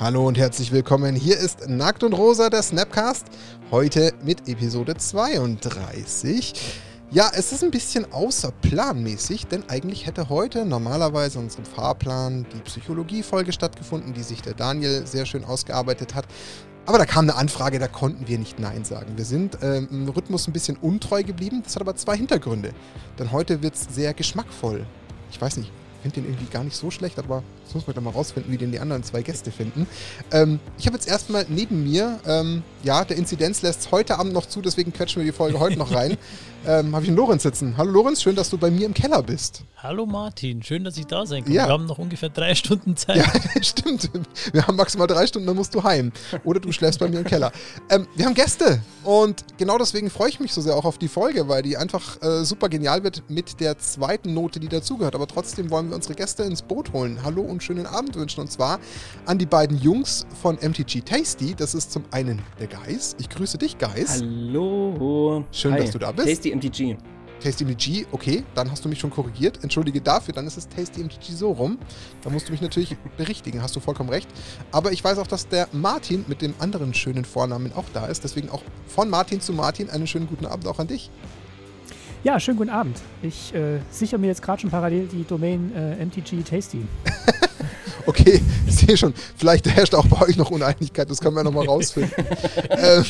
Hallo und herzlich willkommen. Hier ist Nackt und Rosa, der Snapcast. Heute mit Episode 32. Ja, es ist ein bisschen außerplanmäßig, denn eigentlich hätte heute normalerweise unserem Fahrplan die Psychologie-Folge stattgefunden, die sich der Daniel sehr schön ausgearbeitet hat. Aber da kam eine Anfrage, da konnten wir nicht Nein sagen. Wir sind ähm, im Rhythmus ein bisschen untreu geblieben. Das hat aber zwei Hintergründe. Denn heute wird es sehr geschmackvoll. Ich weiß nicht, ich finde den irgendwie gar nicht so schlecht, aber das muss man dann mal rausfinden, wie den die anderen zwei Gäste finden. Ähm, ich habe jetzt erstmal neben mir, ähm, ja, der Inzidenz lässt es heute Abend noch zu, deswegen quetschen wir die Folge heute noch rein. Ähm, habe ich einen Lorenz sitzen. Hallo Lorenz, schön, dass du bei mir im Keller bist. Hallo Martin, schön, dass ich da sein kann. Ja. Wir haben noch ungefähr drei Stunden Zeit. Ja, stimmt. Wir haben maximal drei Stunden, dann musst du heim. Oder du schläfst bei mir im Keller. Ähm, wir haben Gäste und genau deswegen freue ich mich so sehr auch auf die Folge, weil die einfach äh, super genial wird mit der zweiten Note, die dazugehört. Aber trotzdem wollen wir unsere Gäste ins Boot holen. Hallo und schönen Abend wünschen. Und zwar an die beiden Jungs von MTG Tasty. Das ist zum einen der Geis. Ich grüße dich, Geis. Hallo. Schön, dass du da bist. Tasty MTG. Tasty MTG, okay, dann hast du mich schon korrigiert. Entschuldige dafür, dann ist es Tasty MTG so rum. Da musst du mich natürlich berichtigen, hast du vollkommen recht. Aber ich weiß auch, dass der Martin mit dem anderen schönen Vornamen auch da ist. Deswegen auch von Martin zu Martin einen schönen guten Abend auch an dich. Ja, schönen guten Abend. Ich äh, sichere mir jetzt gerade schon parallel die Domain äh, MTG Tasty. Okay, ich sehe schon, vielleicht herrscht auch bei euch noch Uneinigkeit, das können wir nochmal rausfinden. ähm,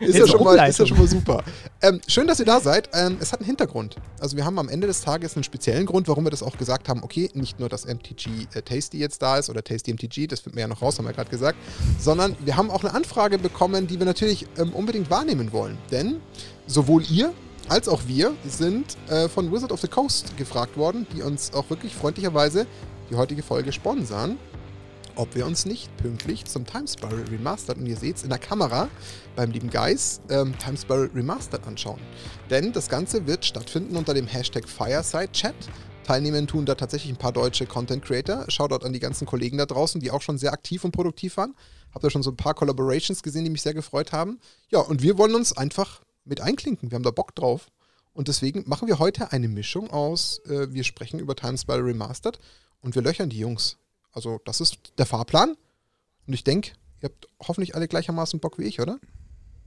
ist, ja schon mal, ist ja schon mal super. Ähm, schön, dass ihr da seid. Ähm, es hat einen Hintergrund. Also wir haben am Ende des Tages einen speziellen Grund, warum wir das auch gesagt haben, okay, nicht nur, dass MTG äh, Tasty jetzt da ist oder Tasty MTG, das finden wir ja noch raus, haben wir gerade gesagt, sondern wir haben auch eine Anfrage bekommen, die wir natürlich ähm, unbedingt wahrnehmen wollen. Denn sowohl ihr als auch wir sind äh, von Wizard of the Coast gefragt worden, die uns auch wirklich freundlicherweise die heutige Folge sponsern, ob wir uns nicht pünktlich zum Time Spiral Remastered, und ihr seht es in der Kamera beim lieben Guys, ähm, Time Remastered anschauen. Denn das Ganze wird stattfinden unter dem Hashtag Fireside Chat. Teilnehmen tun da tatsächlich ein paar deutsche Content Creator. Shoutout an die ganzen Kollegen da draußen, die auch schon sehr aktiv und produktiv waren. Habt ihr schon so ein paar Collaborations gesehen, die mich sehr gefreut haben. Ja, und wir wollen uns einfach mit einklinken. Wir haben da Bock drauf. Und deswegen machen wir heute eine Mischung aus, äh, wir sprechen über Time Spiral Remastered und wir löchern die Jungs. Also das ist der Fahrplan. Und ich denke, ihr habt hoffentlich alle gleichermaßen Bock wie ich, oder?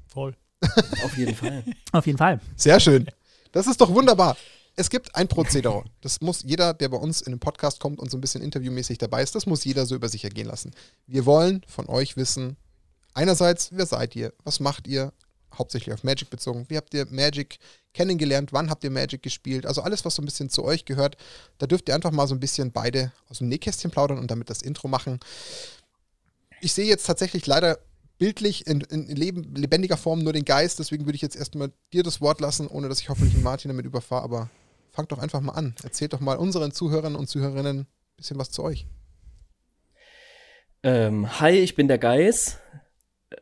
Voll. Auf jeden Fall. Auf jeden Fall. Sehr schön. Das ist doch wunderbar. Es gibt ein Prozedere. Das muss jeder, der bei uns in den Podcast kommt und so ein bisschen interviewmäßig dabei ist, das muss jeder so über sich ergehen lassen. Wir wollen von euch wissen, einerseits, wer seid ihr? Was macht ihr? Hauptsächlich auf Magic bezogen. Wie habt ihr Magic kennengelernt? Wann habt ihr Magic gespielt? Also alles, was so ein bisschen zu euch gehört. Da dürft ihr einfach mal so ein bisschen beide aus dem Nähkästchen plaudern und damit das Intro machen. Ich sehe jetzt tatsächlich leider bildlich in, in leben, lebendiger Form nur den Geist, deswegen würde ich jetzt erstmal dir das Wort lassen, ohne dass ich hoffentlich Martin damit überfahre, aber fangt doch einfach mal an. Erzählt doch mal unseren Zuhörern und Zuhörerinnen ein bisschen was zu euch. Ähm, hi, ich bin der Geis.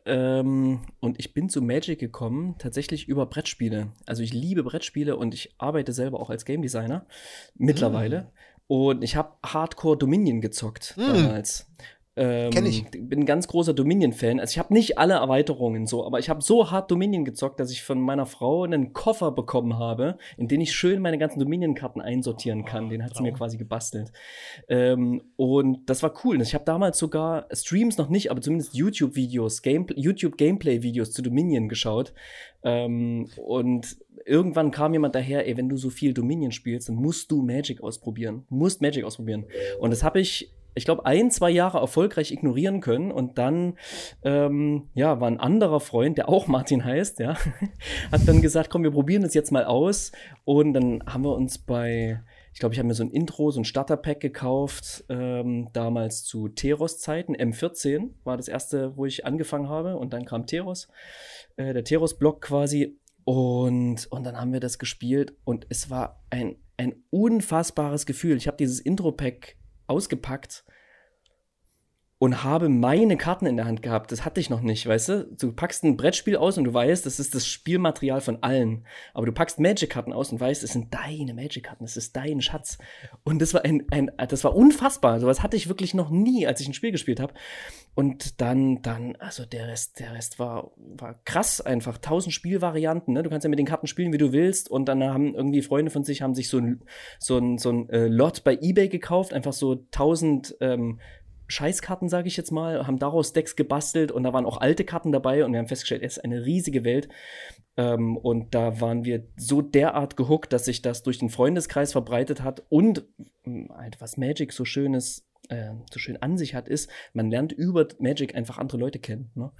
Ähm, und ich bin zu Magic gekommen, tatsächlich über Brettspiele. Also ich liebe Brettspiele und ich arbeite selber auch als Game Designer mittlerweile. Und ich habe Hardcore Dominion gezockt Mm. damals. Ähm, Kenn ich. Bin ein ganz großer Dominion-Fan. Also ich habe nicht alle Erweiterungen so, aber ich habe so hart Dominion gezockt, dass ich von meiner Frau einen Koffer bekommen habe, in den ich schön meine ganzen Dominion-Karten einsortieren kann. Den hat sie mir quasi gebastelt. Ähm, und das war cool. Ich habe damals sogar Streams noch nicht, aber zumindest YouTube-Videos, Gamepl- YouTube-Gameplay-Videos zu Dominion geschaut. Ähm, und irgendwann kam jemand daher, ey, wenn du so viel Dominion spielst, dann musst du Magic ausprobieren. Du musst Magic ausprobieren. Und das habe ich, ich glaube, ein, zwei Jahre erfolgreich ignorieren können. Und dann, ähm, ja, war ein anderer Freund, der auch Martin heißt, ja, hat dann gesagt, komm, wir probieren das jetzt mal aus. Und dann haben wir uns bei, ich glaube, ich habe mir so ein Intro, so ein Starter-Pack gekauft, ähm, damals zu Teros-Zeiten. M14 war das erste, wo ich angefangen habe. Und dann kam Teros, äh, der Teros-Block quasi. Und, und dann haben wir das gespielt und es war ein, ein unfassbares Gefühl. Ich habe dieses Intro-Pack ausgepackt und habe meine Karten in der Hand gehabt. Das hatte ich noch nicht, weißt du? Du packst ein Brettspiel aus und du weißt, das ist das Spielmaterial von allen. Aber du packst Magic-Karten aus und weißt, es sind deine Magic-Karten, es ist dein Schatz. Und das war ein, ein, das war unfassbar. Sowas hatte ich wirklich noch nie, als ich ein Spiel gespielt habe. Und dann, dann, also der Rest, der Rest war, war krass einfach. Tausend Spielvarianten, ne? Du kannst ja mit den Karten spielen, wie du willst. Und dann haben irgendwie Freunde von sich, haben sich so ein, so ein, so ein äh, Lot bei Ebay gekauft, einfach so tausend, ähm, Scheißkarten, sage ich jetzt mal, haben daraus Decks gebastelt und da waren auch alte Karten dabei und wir haben festgestellt, es ist eine riesige Welt. Ähm, und da waren wir so derart gehuckt, dass sich das durch den Freundeskreis verbreitet hat und äh, was Magic so schönes, äh, so schön an sich hat, ist, man lernt über Magic einfach andere Leute kennen. Ne?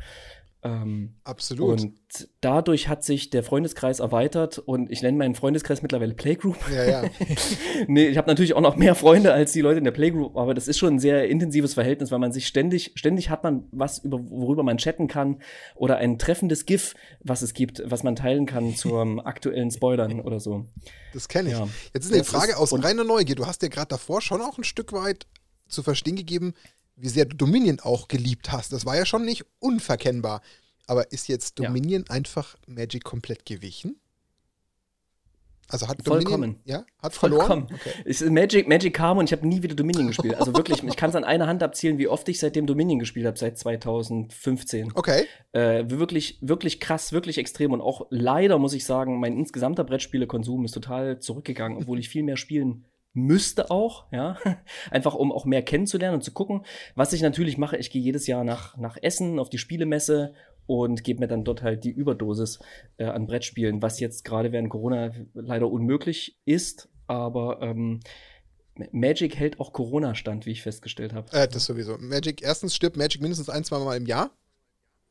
Ähm, Absolut. Und dadurch hat sich der Freundeskreis erweitert und ich nenne meinen Freundeskreis mittlerweile Playgroup. Ja, ja. nee, ich habe natürlich auch noch mehr Freunde als die Leute in der Playgroup, aber das ist schon ein sehr intensives Verhältnis, weil man sich ständig, ständig hat man was, über, worüber man chatten kann oder ein treffendes GIF, was es gibt, was man teilen kann zum aktuellen Spoilern oder so. Das kenne ich. Ja. Jetzt ist eine Frage aus reiner Neugier. Du hast ja gerade davor schon auch ein Stück weit zu verstehen gegeben, wie sehr du Dominion auch geliebt hast. Das war ja schon nicht unverkennbar. Aber ist jetzt Dominion ja. einfach Magic komplett gewichen? Also hat Vollkommen. Dominion, ja, hat verloren. Okay. Ist Magic, Magic kam und ich habe nie wieder Dominion gespielt. Also wirklich, ich kann es an einer Hand abzählen, wie oft ich seitdem Dominion gespielt habe, seit 2015. Okay. Äh, wirklich, wirklich krass, wirklich extrem und auch leider muss ich sagen, mein insgesamter Brettspielekonsum ist total zurückgegangen, obwohl ich viel mehr spielen müsste auch, ja, einfach um auch mehr kennenzulernen und zu gucken. Was ich natürlich mache, ich gehe jedes Jahr nach, nach Essen auf die Spielemesse und gebe mir dann dort halt die Überdosis äh, an Brettspielen, was jetzt gerade während Corona leider unmöglich ist, aber ähm, Magic hält auch Corona stand, wie ich festgestellt habe. Äh, das sowieso. Magic, erstens stirbt Magic mindestens ein, zwei Mal im Jahr.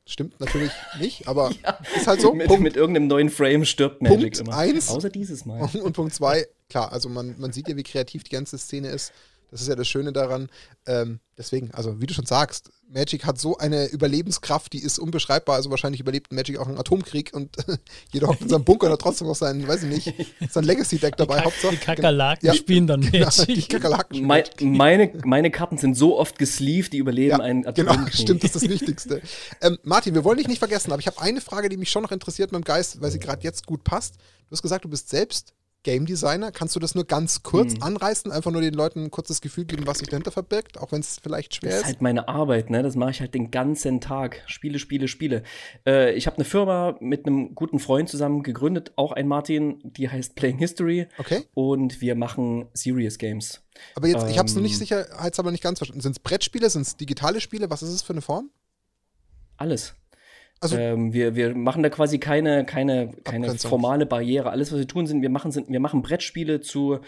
Stimmt natürlich nicht, aber ja, ist halt so. Mit, Punkt, mit irgendeinem neuen Frame stirbt Magic Punkt immer. Eins, Außer dieses Mal. Und, und Punkt zwei, klar, also man, man sieht ja, wie kreativ die ganze Szene ist. Das ist ja das Schöne daran. Ähm, deswegen, also wie du schon sagst, Magic hat so eine Überlebenskraft, die ist unbeschreibbar. Also wahrscheinlich überlebt Magic auch einen Atomkrieg und jeder hockt in seinem Bunker und hat trotzdem noch sein, weiß ich nicht, sein Legacy-Deck dabei. Die, Hauptsache, die Kakerlaken ja, spielen dann genau, Magic. Die Kakerlaken Me meine, meine Karten sind so oft gesleeved, die überleben ja, einen Atomkrieg. Genau, stimmt, das ist das Wichtigste. ähm, Martin, wir wollen dich nicht vergessen, aber ich habe eine Frage, die mich schon noch interessiert mit dem Geist, weil sie gerade jetzt gut passt. Du hast gesagt, du bist selbst Game Designer. Kannst du das nur ganz kurz hm. anreißen, einfach nur den Leuten ein kurzes Gefühl geben, was sich dahinter verbirgt, auch wenn es vielleicht schwer ist? Das ist halt meine Arbeit, ne? Das mache ich halt den ganzen Tag. Spiele, Spiele, Spiele. Äh, ich habe eine Firma mit einem guten Freund zusammen gegründet, auch ein Martin, die heißt Playing History. Okay. Und wir machen Serious Games. Aber jetzt, ähm, ich habe es noch nicht sicherheitshalber nicht ganz verstanden. Sind es Brettspiele, sind es digitale Spiele? Was ist es für eine Form? Alles. Also ähm, wir, wir machen da quasi keine, keine, keine formale Barriere. Alles, was wir tun, sind, wir machen, sind, wir machen Brettspiele zu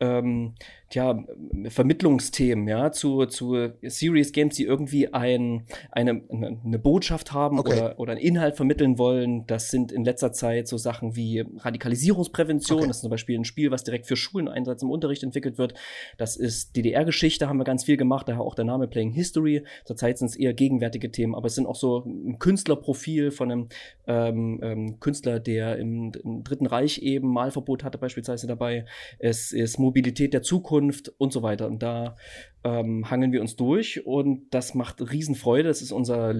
ähm, ja, Vermittlungsthemen, ja, zu, zu Serious Games, die irgendwie ein, eine, eine Botschaft haben okay. oder, oder einen Inhalt vermitteln wollen. Das sind in letzter Zeit so Sachen wie Radikalisierungsprävention. Okay. Das ist zum Beispiel ein Spiel, was direkt für Schulen Einsatz im Unterricht entwickelt wird. Das ist DDR-Geschichte, haben wir ganz viel gemacht, daher auch der Name Playing History. Zurzeit sind es eher gegenwärtige Themen, aber es sind auch so ein Künstlerprofil von einem ähm, ähm, Künstler, der im, im Dritten Reich eben Malverbot hatte, beispielsweise dabei. Es ist Mobilität der Zukunft und so weiter. Und da ähm, hangeln wir uns durch und das macht Riesenfreude. Das ist unser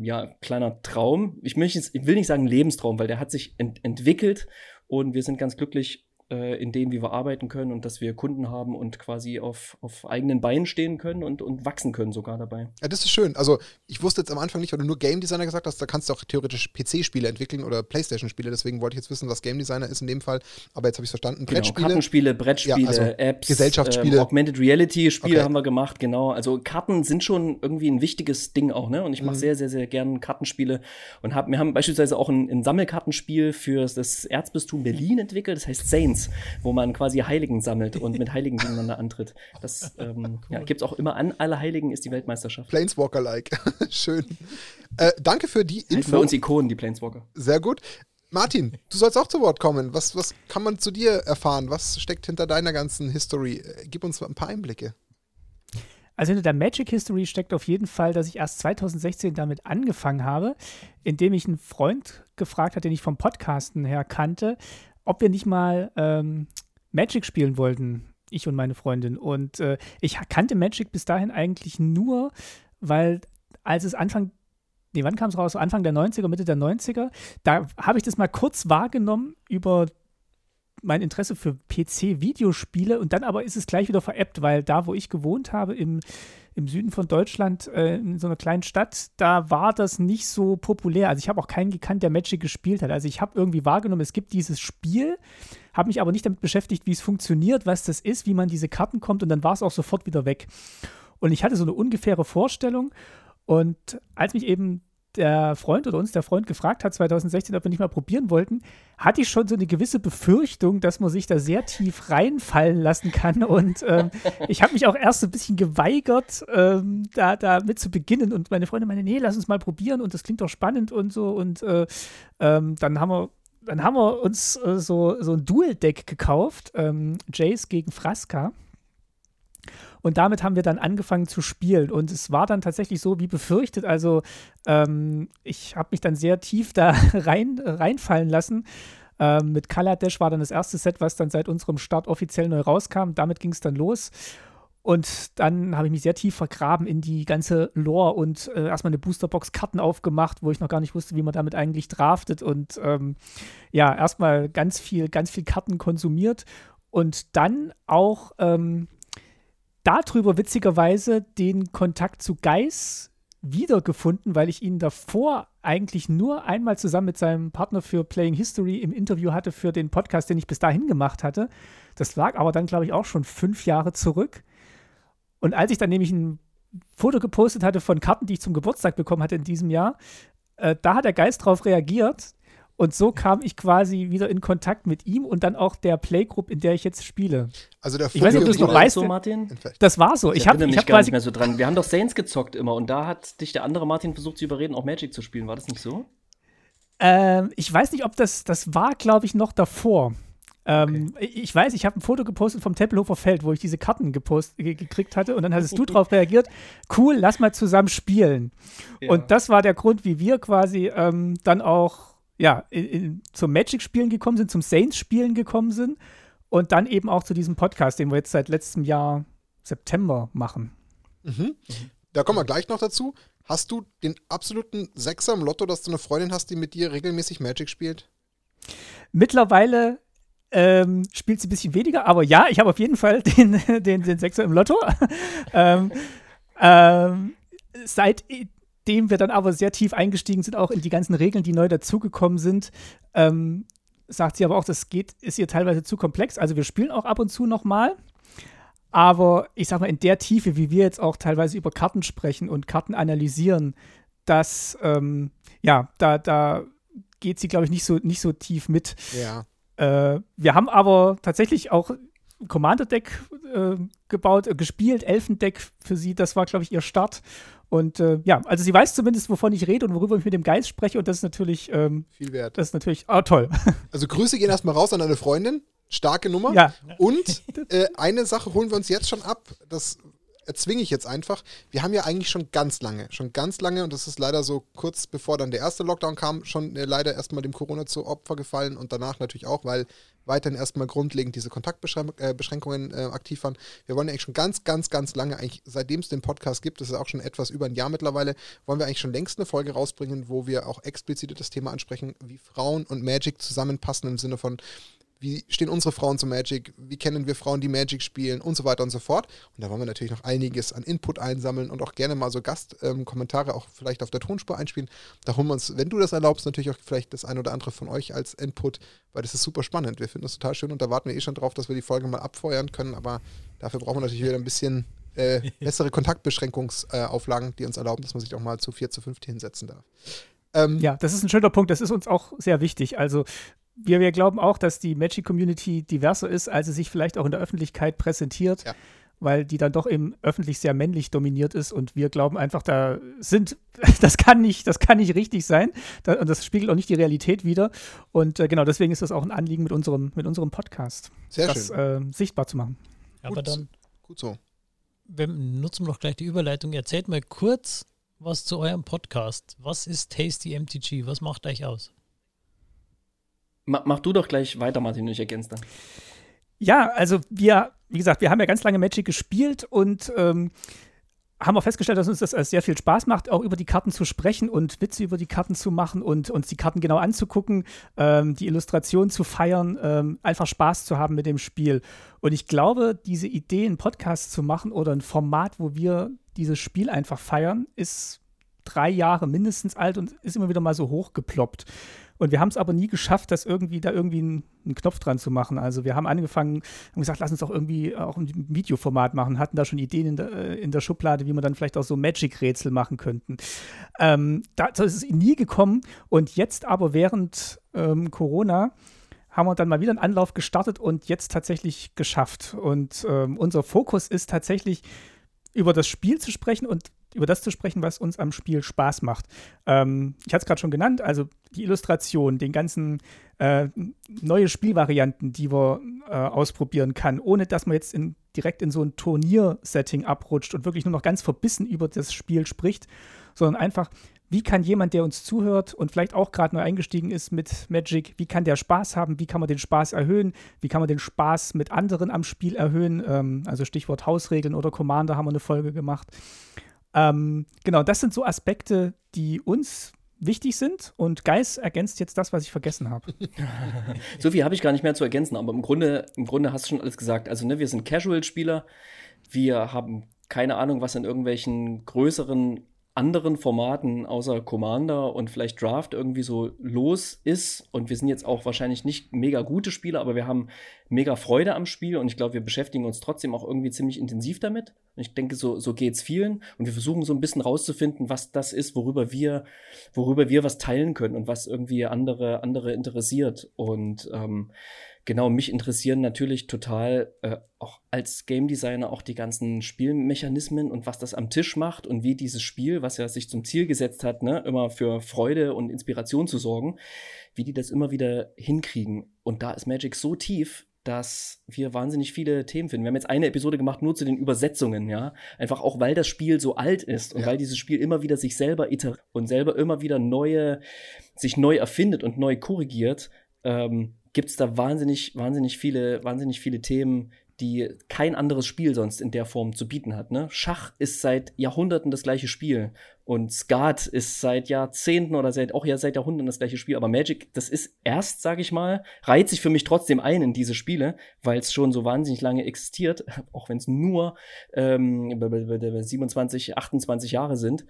ja, kleiner Traum. Ich, möchte, ich will nicht sagen Lebenstraum, weil der hat sich ent entwickelt und wir sind ganz glücklich, äh, in denen, wie wir arbeiten können und dass wir Kunden haben und quasi auf, auf eigenen Beinen stehen können und, und wachsen können sogar dabei. Ja, das ist schön. Also ich wusste jetzt am Anfang nicht, weil du nur Game Designer gesagt hast, da kannst du auch theoretisch PC-Spiele entwickeln oder Playstation-Spiele. Deswegen wollte ich jetzt wissen, was Game Designer ist in dem Fall. Aber jetzt habe ich es verstanden. Genau, Brettspiele. Kartenspiele, Brettspiele, ja, also Apps, Gesellschaftsspiele. Ähm, Augmented Reality-Spiele okay. haben wir gemacht, genau. Also Karten sind schon irgendwie ein wichtiges Ding auch, ne? Und ich mache mhm. sehr, sehr, sehr gerne Kartenspiele und hab, wir haben beispielsweise auch ein, ein Sammelkartenspiel für das Erzbistum Berlin entwickelt, das heißt Saints, wo man quasi Heiligen sammelt und mit Heiligen gegeneinander antritt. Das ähm, cool. ja, gibt es auch immer an. Alle Heiligen ist die Weltmeisterschaft. Planeswalker-like. Schön. Äh, danke für die Info. Halt bei uns Ikonen, die Planeswalker. Sehr gut. Martin, du sollst auch zu Wort kommen. Was, was kann man zu dir erfahren? Was steckt hinter deiner ganzen History? Äh, gib uns ein paar Einblicke. Also hinter der Magic History steckt auf jeden Fall, dass ich erst 2016 damit angefangen habe, indem ich einen Freund gefragt hat, den ich vom Podcasten her kannte, ob wir nicht mal ähm, Magic spielen wollten, ich und meine Freundin. Und äh, ich kannte Magic bis dahin eigentlich nur weil als es Anfang, nee, wann kam es raus? Anfang der 90er, Mitte der 90er, da habe ich das mal kurz wahrgenommen über mein Interesse für PC-Videospiele und dann aber ist es gleich wieder veräppt, weil da, wo ich gewohnt habe, im, im Süden von Deutschland, äh, in so einer kleinen Stadt, da war das nicht so populär. Also ich habe auch keinen gekannt, der Magic gespielt hat. Also ich habe irgendwie wahrgenommen, es gibt dieses Spiel, habe mich aber nicht damit beschäftigt, wie es funktioniert, was das ist, wie man diese Karten kommt und dann war es auch sofort wieder weg. Und ich hatte so eine ungefähre Vorstellung und als mich eben der Freund oder uns der Freund gefragt hat 2016, ob wir nicht mal probieren wollten, hatte ich schon so eine gewisse Befürchtung, dass man sich da sehr tief reinfallen lassen kann. Und ähm, ich habe mich auch erst so ein bisschen geweigert, ähm, da, da mit zu beginnen. Und meine Freunde meinen, nee, lass uns mal probieren und das klingt doch spannend und so. Und äh, ähm, dann haben wir dann haben wir uns äh, so, so ein Dual-Deck gekauft, ähm, Jace gegen Fraska. Und damit haben wir dann angefangen zu spielen. Und es war dann tatsächlich so wie befürchtet. Also ähm, ich habe mich dann sehr tief da rein, reinfallen lassen. Ähm, mit Kaladesh war dann das erste Set, was dann seit unserem Start offiziell neu rauskam. Damit ging es dann los. Und dann habe ich mich sehr tief vergraben in die ganze Lore und äh, erstmal eine Boosterbox Karten aufgemacht, wo ich noch gar nicht wusste, wie man damit eigentlich draftet. Und ähm, ja, erstmal ganz viel, ganz viel Karten konsumiert und dann auch ähm, darüber witzigerweise den Kontakt zu Geis wiedergefunden, weil ich ihn davor eigentlich nur einmal zusammen mit seinem Partner für Playing History im Interview hatte für den Podcast, den ich bis dahin gemacht hatte. Das lag aber dann, glaube ich, auch schon fünf Jahre zurück. Und als ich dann nämlich ein Foto gepostet hatte von Karten, die ich zum Geburtstag bekommen hatte in diesem Jahr, äh, da hat der Geist drauf reagiert und so kam ich quasi wieder in Kontakt mit ihm und dann auch der Playgroup, in der ich jetzt spiele. Also der ich weiß nicht, ob du es noch weißt, so, Martin. Das war so. Ich, ich habe mich hab gar quasi nicht mehr so dran. Wir haben doch Saints gezockt immer und da hat dich der andere Martin versucht zu überreden, auch Magic zu spielen. War das nicht so? Ähm, ich weiß nicht, ob das das war, glaube ich, noch davor. Ähm, okay. Ich weiß, ich habe ein Foto gepostet vom Tempelhofer Feld, wo ich diese Karten gepost, gekriegt hatte und dann hattest du darauf reagiert, cool, lass mal zusammen spielen. Ja. Und das war der Grund, wie wir quasi ähm, dann auch ja, in, in, zum Magic-Spielen gekommen sind, zum Saints-Spielen gekommen sind und dann eben auch zu diesem Podcast, den wir jetzt seit letztem Jahr September machen. Mhm. Da kommen wir gleich noch dazu. Hast du den absoluten Sechser im Lotto, dass du eine Freundin hast, die mit dir regelmäßig Magic spielt? Mittlerweile ähm, spielt sie ein bisschen weniger, aber ja, ich habe auf jeden Fall den, den, den Sechser im Lotto. ähm, ähm, seit nachdem wir dann aber sehr tief eingestiegen sind, auch in die ganzen Regeln, die neu dazugekommen sind, ähm, sagt sie aber auch, das geht, ist ihr teilweise zu komplex. Also wir spielen auch ab und zu nochmal. Aber ich sag mal, in der Tiefe, wie wir jetzt auch teilweise über Karten sprechen und Karten analysieren, das, ähm, ja, da, da geht sie, glaube ich, nicht so, nicht so tief mit. Ja. Äh, wir haben aber tatsächlich auch Commander-Deck äh, gebaut, äh, gespielt, Elfendeck für sie, das war, glaube ich, ihr Start. Und äh, ja, also sie weiß zumindest, wovon ich rede und worüber ich mit dem Geist spreche und das ist natürlich ähm, viel wert. Das ist natürlich oh, toll. Also Grüße gehen erstmal raus an deine Freundin. Starke Nummer. Ja. Und äh, eine Sache holen wir uns jetzt schon ab. Das erzwinge ich jetzt einfach. Wir haben ja eigentlich schon ganz lange, schon ganz lange, und das ist leider so kurz bevor dann der erste Lockdown kam, schon äh, leider erstmal dem Corona zu Opfer gefallen und danach natürlich auch, weil weiterhin erstmal grundlegend diese Kontaktbeschränkungen äh, aktiv waren. Wir wollen ja eigentlich schon ganz, ganz, ganz lange, eigentlich seitdem es den Podcast gibt, das ist auch schon etwas über ein Jahr mittlerweile, wollen wir eigentlich schon längst eine Folge rausbringen, wo wir auch explizit das Thema ansprechen, wie Frauen und Magic zusammenpassen im Sinne von, wie stehen unsere Frauen zu Magic, wie kennen wir Frauen, die Magic spielen und so weiter und so fort. Und da wollen wir natürlich noch einiges an Input einsammeln und auch gerne mal so Gastkommentare ähm, auch vielleicht auf der Tonspur einspielen. Da holen wir uns, wenn du das erlaubst, natürlich auch vielleicht das ein oder andere von euch als Input, weil das ist super spannend. Wir finden das total schön und da warten wir eh schon drauf, dass wir die Folge mal abfeuern können, aber dafür brauchen wir natürlich wieder ein bisschen äh, bessere Kontaktbeschränkungsauflagen, äh, die uns erlauben, dass man sich auch mal zu vier, zu fünf hinsetzen darf. Ähm, ja, das ist ein schöner Punkt. Das ist uns auch sehr wichtig. Also wir, wir glauben auch, dass die Magic-Community diverser ist, als sie sich vielleicht auch in der Öffentlichkeit präsentiert. Ja weil die dann doch eben öffentlich sehr männlich dominiert ist und wir glauben einfach, da sind, das kann nicht, das kann nicht richtig sein da, und das spiegelt auch nicht die Realität wider und äh, genau deswegen ist das auch ein Anliegen mit unserem, mit unserem Podcast, sehr das äh, sichtbar zu machen. Aber gut, dann gut so. Wir nutzen wir doch gleich die Überleitung. Erzählt mal kurz was zu eurem Podcast. Was ist Tasty MTG? Was macht euch aus? Mach, mach du doch gleich weiter, Martin, und ich ergänze dann. Ja, also wir, wie gesagt, wir haben ja ganz lange Magic gespielt und ähm, haben wir festgestellt, dass uns das sehr viel Spaß macht, auch über die Karten zu sprechen und Witze über die Karten zu machen und uns die Karten genau anzugucken, ähm, die Illustration zu feiern, ähm, einfach Spaß zu haben mit dem Spiel. Und ich glaube, diese Idee, einen Podcast zu machen oder ein Format, wo wir dieses Spiel einfach feiern, ist drei Jahre mindestens alt und ist immer wieder mal so hochgeploppt. Und wir haben es aber nie geschafft, das irgendwie da irgendwie einen, einen, Knopf dran zu machen. Also wir haben angefangen und gesagt, lass uns doch irgendwie auch ein Videoformat machen, hatten da schon Ideen in der, äh, in der Schublade, wie man dann vielleicht auch so Magic-Rätsel machen könnten. Ähm, dazu ist es nie gekommen. Und jetzt aber während ähm, Corona haben wir dann mal wieder einen Anlauf gestartet und jetzt tatsächlich geschafft. Und ähm, unser Fokus ist tatsächlich über das Spiel zu sprechen und über das zu sprechen, was uns am Spiel Spaß macht. Ähm, ich hatte es gerade schon genannt, also die Illustration, den ganzen äh, neue Spielvarianten, die man äh, ausprobieren kann, ohne dass man jetzt in, direkt in so ein Turniersetting abrutscht und wirklich nur noch ganz verbissen über das Spiel spricht, sondern einfach, wie kann jemand, der uns zuhört und vielleicht auch gerade neu eingestiegen ist mit Magic, wie kann der Spaß haben, wie kann man den Spaß erhöhen, wie kann man den Spaß mit anderen am Spiel erhöhen, ähm, also Stichwort Hausregeln oder Commander haben wir eine Folge gemacht. Ähm, genau, das sind so Aspekte, die uns wichtig sind und Geis ergänzt jetzt das, was ich vergessen habe. so viel habe ich gar nicht mehr zu ergänzen, aber im Grunde, im Grunde hast du schon alles gesagt. Also, ne, wir sind Casual-Spieler, wir haben keine Ahnung, was in irgendwelchen größeren anderen Formaten außer Commander und vielleicht Draft irgendwie so los ist. Und wir sind jetzt auch wahrscheinlich nicht mega gute Spieler, aber wir haben mega Freude am Spiel und ich glaube, wir beschäftigen uns trotzdem auch irgendwie ziemlich intensiv damit. Und ich denke, so, so es vielen. Und wir versuchen so ein bisschen rauszufinden, was das ist, worüber wir, worüber wir was teilen können und was irgendwie andere, andere interessiert. Und ähm, genau, mich interessieren natürlich total äh, auch als Game Designer auch die ganzen Spielmechanismen und was das am Tisch macht und wie dieses Spiel, was ja sich zum Ziel gesetzt hat, ne, immer für Freude und Inspiration zu sorgen, wie die das immer wieder hinkriegen. Und da ist Magic so tief, dass wir wahnsinnig viele Themen finden. Wir haben jetzt eine Episode gemacht nur zu den Übersetzungen, ja. Einfach auch, weil das Spiel so alt ist und ja. weil dieses Spiel immer wieder sich selber iteriert und selber immer wieder neue, sich neu erfindet und neu korrigiert, ähm, gibt es da wahnsinnig, wahnsinnig viele, wahnsinnig viele Themen, die kein anderes Spiel sonst in der Form zu bieten hat. Ne? Schach ist seit Jahrhunderten das gleiche Spiel und Skat ist seit Jahrzehnten oder seit auch ja seit Jahrhunderten das gleiche Spiel. Aber Magic, das ist erst, sage ich mal, reiht sich für mich trotzdem ein in diese Spiele, weil es schon so wahnsinnig lange existiert, auch wenn es nur ähm, 27, 28 Jahre sind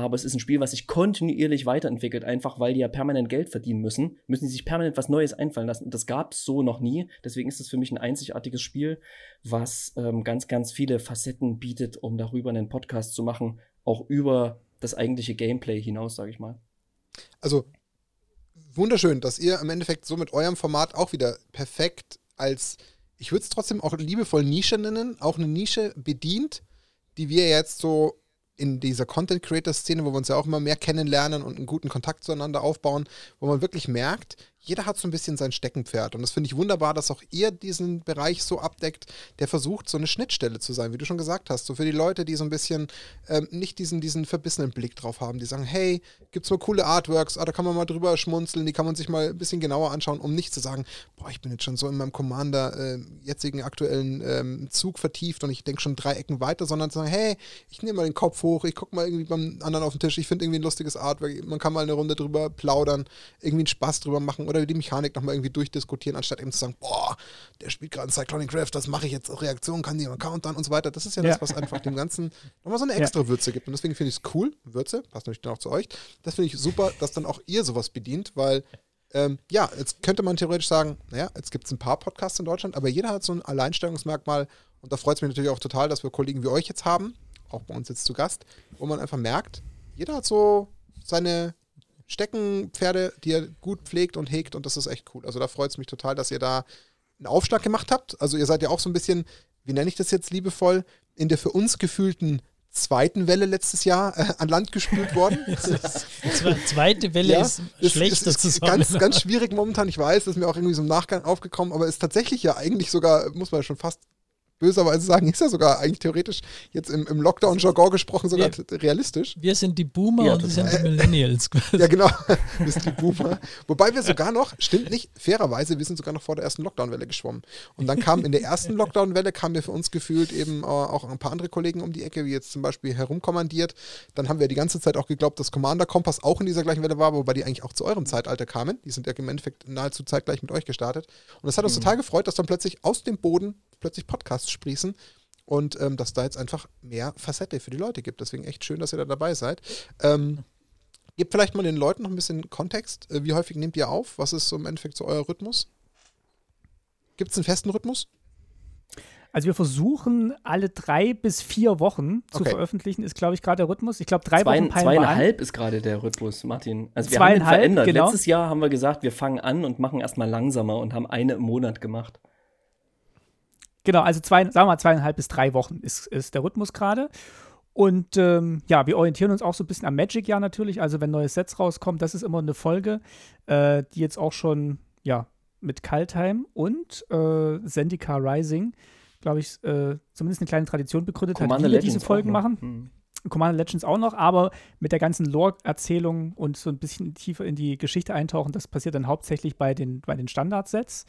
aber es ist ein Spiel, was sich kontinuierlich weiterentwickelt, einfach weil die ja permanent Geld verdienen müssen, müssen sie sich permanent was Neues einfallen lassen. Das gab es so noch nie. Deswegen ist es für mich ein einzigartiges Spiel, was ähm, ganz, ganz viele Facetten bietet, um darüber einen Podcast zu machen, auch über das eigentliche Gameplay hinaus, sage ich mal. Also wunderschön, dass ihr im Endeffekt so mit eurem Format auch wieder perfekt als, ich würde es trotzdem auch liebevoll Nische nennen, auch eine Nische bedient, die wir jetzt so in dieser Content Creator Szene, wo wir uns ja auch immer mehr kennenlernen und einen guten Kontakt zueinander aufbauen, wo man wirklich merkt, jeder hat so ein bisschen sein Steckenpferd. Und das finde ich wunderbar, dass auch ihr diesen Bereich so abdeckt, der versucht, so eine Schnittstelle zu sein, wie du schon gesagt hast. So für die Leute, die so ein bisschen ähm, nicht diesen, diesen verbissenen Blick drauf haben, die sagen, hey, gibt's mal coole Artworks, ah, da kann man mal drüber schmunzeln, die kann man sich mal ein bisschen genauer anschauen, um nicht zu sagen, boah, ich bin jetzt schon so in meinem Commander äh, jetzigen aktuellen ähm, Zug vertieft und ich denke schon drei Ecken weiter, sondern zu sagen, hey, ich nehme mal den Kopf hoch, ich gucke mal irgendwie beim anderen auf den Tisch, ich finde irgendwie ein lustiges Artwork, man kann mal eine Runde drüber plaudern, irgendwie einen Spaß drüber machen oder die Mechanik nochmal irgendwie durchdiskutieren, anstatt eben zu sagen, boah, der spielt gerade Cyclonic Craft, das mache ich jetzt, Reaktion kann die im Account dann und so weiter. Das ist ja, ja. das, was einfach dem Ganzen nochmal so eine extra ja. Würze gibt. Und deswegen finde ich es cool, Würze, passt natürlich dann auch zu euch. Das finde ich super, dass dann auch ihr sowas bedient, weil ähm, ja, jetzt könnte man theoretisch sagen, naja, jetzt gibt es ein paar Podcasts in Deutschland, aber jeder hat so ein Alleinstellungsmerkmal und da freut es mich natürlich auch total, dass wir Kollegen wie euch jetzt haben, auch bei uns jetzt zu Gast, wo man einfach merkt, jeder hat so seine Steckenpferde, die ihr gut pflegt und hegt und das ist echt cool. Also da freut es mich total, dass ihr da einen Aufschlag gemacht habt. Also ihr seid ja auch so ein bisschen, wie nenne ich das jetzt liebevoll, in der für uns gefühlten zweiten Welle letztes Jahr äh, an Land gespült worden. Zweite Welle ja, ist schlecht. Das ist ganz, ganz schwierig momentan. Ich weiß, das ist mir auch irgendwie so im Nachgang aufgekommen, aber ist tatsächlich ja eigentlich sogar, muss man ja schon fast böserweise sagen, ist ja sogar eigentlich theoretisch jetzt im, im Lockdown-Jargon gesprochen sogar wir, realistisch. Wir sind die Boomer ja, und sie sind die Millennials. ja, genau. wir sind die Boomer. Wobei wir sogar noch, stimmt nicht, fairerweise, wir sind sogar noch vor der ersten Lockdown-Welle geschwommen. Und dann kam in der ersten Lockdown-Welle, kamen wir für uns gefühlt eben äh, auch ein paar andere Kollegen um die Ecke, wie jetzt zum Beispiel herumkommandiert. Dann haben wir die ganze Zeit auch geglaubt, dass Commander Kompass auch in dieser gleichen Welle war, wobei die eigentlich auch zu eurem Zeitalter kamen. Die sind ja im Endeffekt nahezu zeitgleich mit euch gestartet. Und das hat uns mhm. total gefreut, dass dann plötzlich aus dem Boden plötzlich Podcasts sprießen und ähm, dass da jetzt einfach mehr Facette für die Leute gibt. Deswegen echt schön, dass ihr da dabei seid. Ähm, gebt vielleicht mal den Leuten noch ein bisschen Kontext. Äh, wie häufig nehmt ihr auf? Was ist so im Endeffekt so euer Rhythmus? Gibt es einen festen Rhythmus? Also wir versuchen alle drei bis vier Wochen zu okay. veröffentlichen, ist glaube ich gerade der Rhythmus. Ich glaube drei Zwei, Wochen Zweieinhalb ist gerade der Rhythmus, Martin. Also wir haben ihn verändert. Genau. Letztes Jahr haben wir gesagt, wir fangen an und machen erstmal langsamer und haben eine im Monat gemacht. Genau, also zwei, sagen wir mal zweieinhalb bis drei Wochen ist, ist der Rhythmus gerade. Und ähm, ja, wir orientieren uns auch so ein bisschen am Magic-Jahr natürlich. Also wenn neue Sets rauskommen, das ist immer eine Folge, äh, die jetzt auch schon, ja, mit Kaltheim und äh, Zendika Rising, glaube ich, äh, zumindest eine kleine Tradition begründet Commander hat, wie wir diese Folgen machen. Hm. Commander Legends auch noch, aber mit der ganzen Lore-Erzählung und so ein bisschen tiefer in die Geschichte eintauchen, das passiert dann hauptsächlich bei den, bei den Standardsets.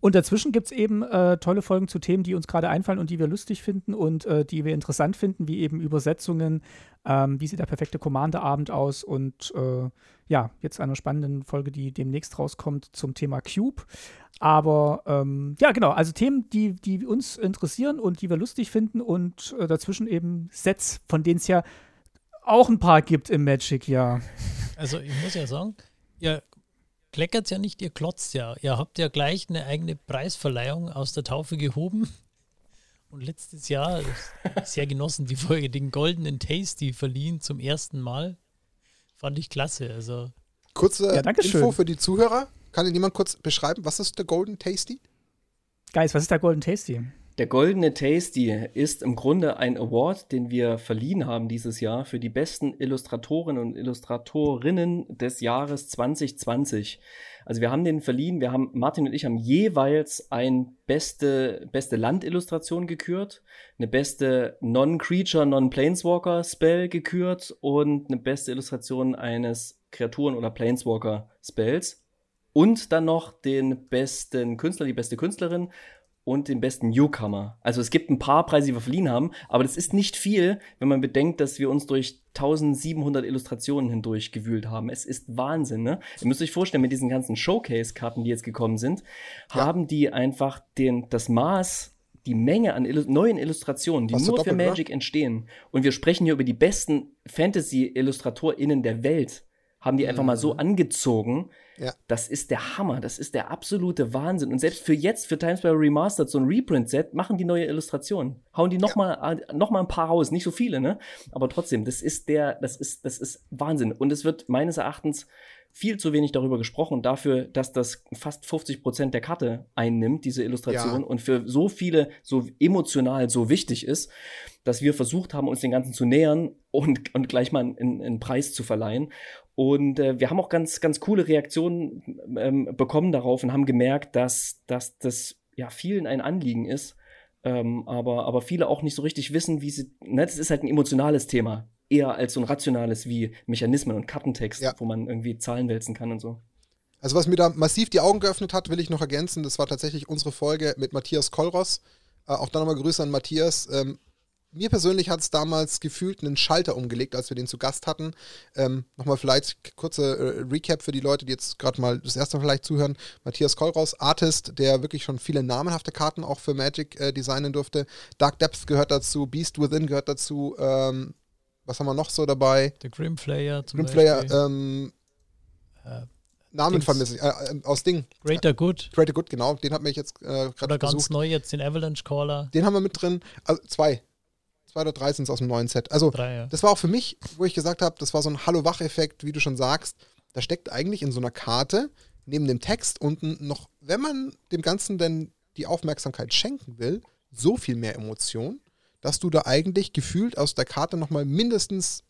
Und dazwischen gibt es eben äh, tolle Folgen zu Themen, die uns gerade einfallen und die wir lustig finden und äh, die wir interessant finden, wie eben Übersetzungen, ähm, wie sieht der perfekte Commander-Abend aus und äh, ja, jetzt eine spannende Folge, die demnächst rauskommt zum Thema Cube. Aber ähm, ja, genau, also Themen, die, die uns interessieren und die wir lustig finden und äh, dazwischen eben Sets, von denen es ja auch ein paar gibt im Magic, ja. Also ich muss ja sagen, ihr kleckert ja nicht, ihr klotzt ja. Ihr habt ja gleich eine eigene Preisverleihung aus der Taufe gehoben. Und letztes Jahr sehr genossen die Folge, den goldenen Tasty verliehen zum ersten Mal. Fand ich klasse. Also Kurze ja, Info für die Zuhörer. Kann Ihnen jemand kurz beschreiben, was ist der Golden Tasty? Guys, was ist der Golden Tasty? Der Goldene Tasty ist im Grunde ein Award, den wir verliehen haben dieses Jahr für die besten Illustratorinnen und Illustratorinnen des Jahres 2020. Also wir haben den verliehen, wir haben, Martin und ich haben jeweils ein beste, beste Landillustration gekürt, eine beste Non-Creature, Non-Planeswalker-Spell gekürt und eine beste Illustration eines Kreaturen- oder Planeswalker-Spells. Und dann noch den besten Künstler, die beste Künstlerin und den besten Newcomer. Also es gibt ein paar Preise, die wir verliehen haben, aber das ist nicht viel, wenn man bedenkt, dass wir uns durch 1700 Illustrationen hindurch gewühlt haben. Es ist Wahnsinn, ne? Ihr müsst euch vorstellen, mit diesen ganzen Showcase-Karten, die jetzt gekommen sind, ja. haben die einfach den, das Maß die Menge an Illu neuen Illustrationen, die nur für Magic oder? entstehen. Und wir sprechen hier über die besten Fantasy-IllustratorInnen der Welt haben die einfach mhm. mal so mhm. angezogen. Ja. Das ist der Hammer, das ist der absolute Wahnsinn. Und selbst für jetzt, für Times Square Remastered, so ein Reprint-Set, machen die neue Illustrationen. Hauen die noch, ja. mal, äh, noch mal ein paar raus. Nicht so viele, ne? Aber trotzdem, das ist der, das ist, das ist Wahnsinn. Und es wird meines Erachtens viel zu wenig darüber gesprochen, dafür, dass das fast 50 Prozent der Karte einnimmt, diese Illustration, ja. und für so viele so emotional so wichtig ist, dass wir versucht haben, uns den Ganzen zu nähern und, und gleich mal einen, einen Preis zu verleihen. Und äh, wir haben auch ganz, ganz coole Reaktionen ähm, bekommen darauf und haben gemerkt, dass, dass das ja vielen ein Anliegen ist, ähm, aber, aber viele auch nicht so richtig wissen, wie sie. Ne, das ist halt ein emotionales Thema, eher als so ein rationales wie Mechanismen und Kartentext, ja. wo man irgendwie Zahlen wälzen kann und so. Also, was mir da massiv die Augen geöffnet hat, will ich noch ergänzen. Das war tatsächlich unsere Folge mit Matthias Kolros. Äh, auch da nochmal Grüße an Matthias. Ähm, mir persönlich hat es damals gefühlt einen Schalter umgelegt, als wir den zu Gast hatten. Ähm, Nochmal vielleicht kurze äh, Recap für die Leute, die jetzt gerade mal das erste Mal vielleicht zuhören. Matthias Kollraus, Artist, der wirklich schon viele namenhafte Karten auch für Magic äh, designen durfte. Dark Depth gehört dazu, Beast Within gehört dazu. Ähm, was haben wir noch so dabei? Der Grimflayer zum Grimflayer, ähm, äh, Namen vermisse ich, äh, äh, aus Ding. Greater Good. Greater Good, genau. Den hat mir jetzt äh, gerade Oder ganz neu jetzt den Avalanche Caller. Den haben wir mit drin. Also zwei. Zwei oder drei sind es aus dem neuen Set. Also, drei, ja. das war auch für mich, wo ich gesagt habe, das war so ein Hallo-Wach-Effekt, wie du schon sagst. Da steckt eigentlich in so einer Karte neben dem Text unten noch, wenn man dem Ganzen denn die Aufmerksamkeit schenken will, so viel mehr Emotion, dass du da eigentlich gefühlt aus der Karte nochmal mindestens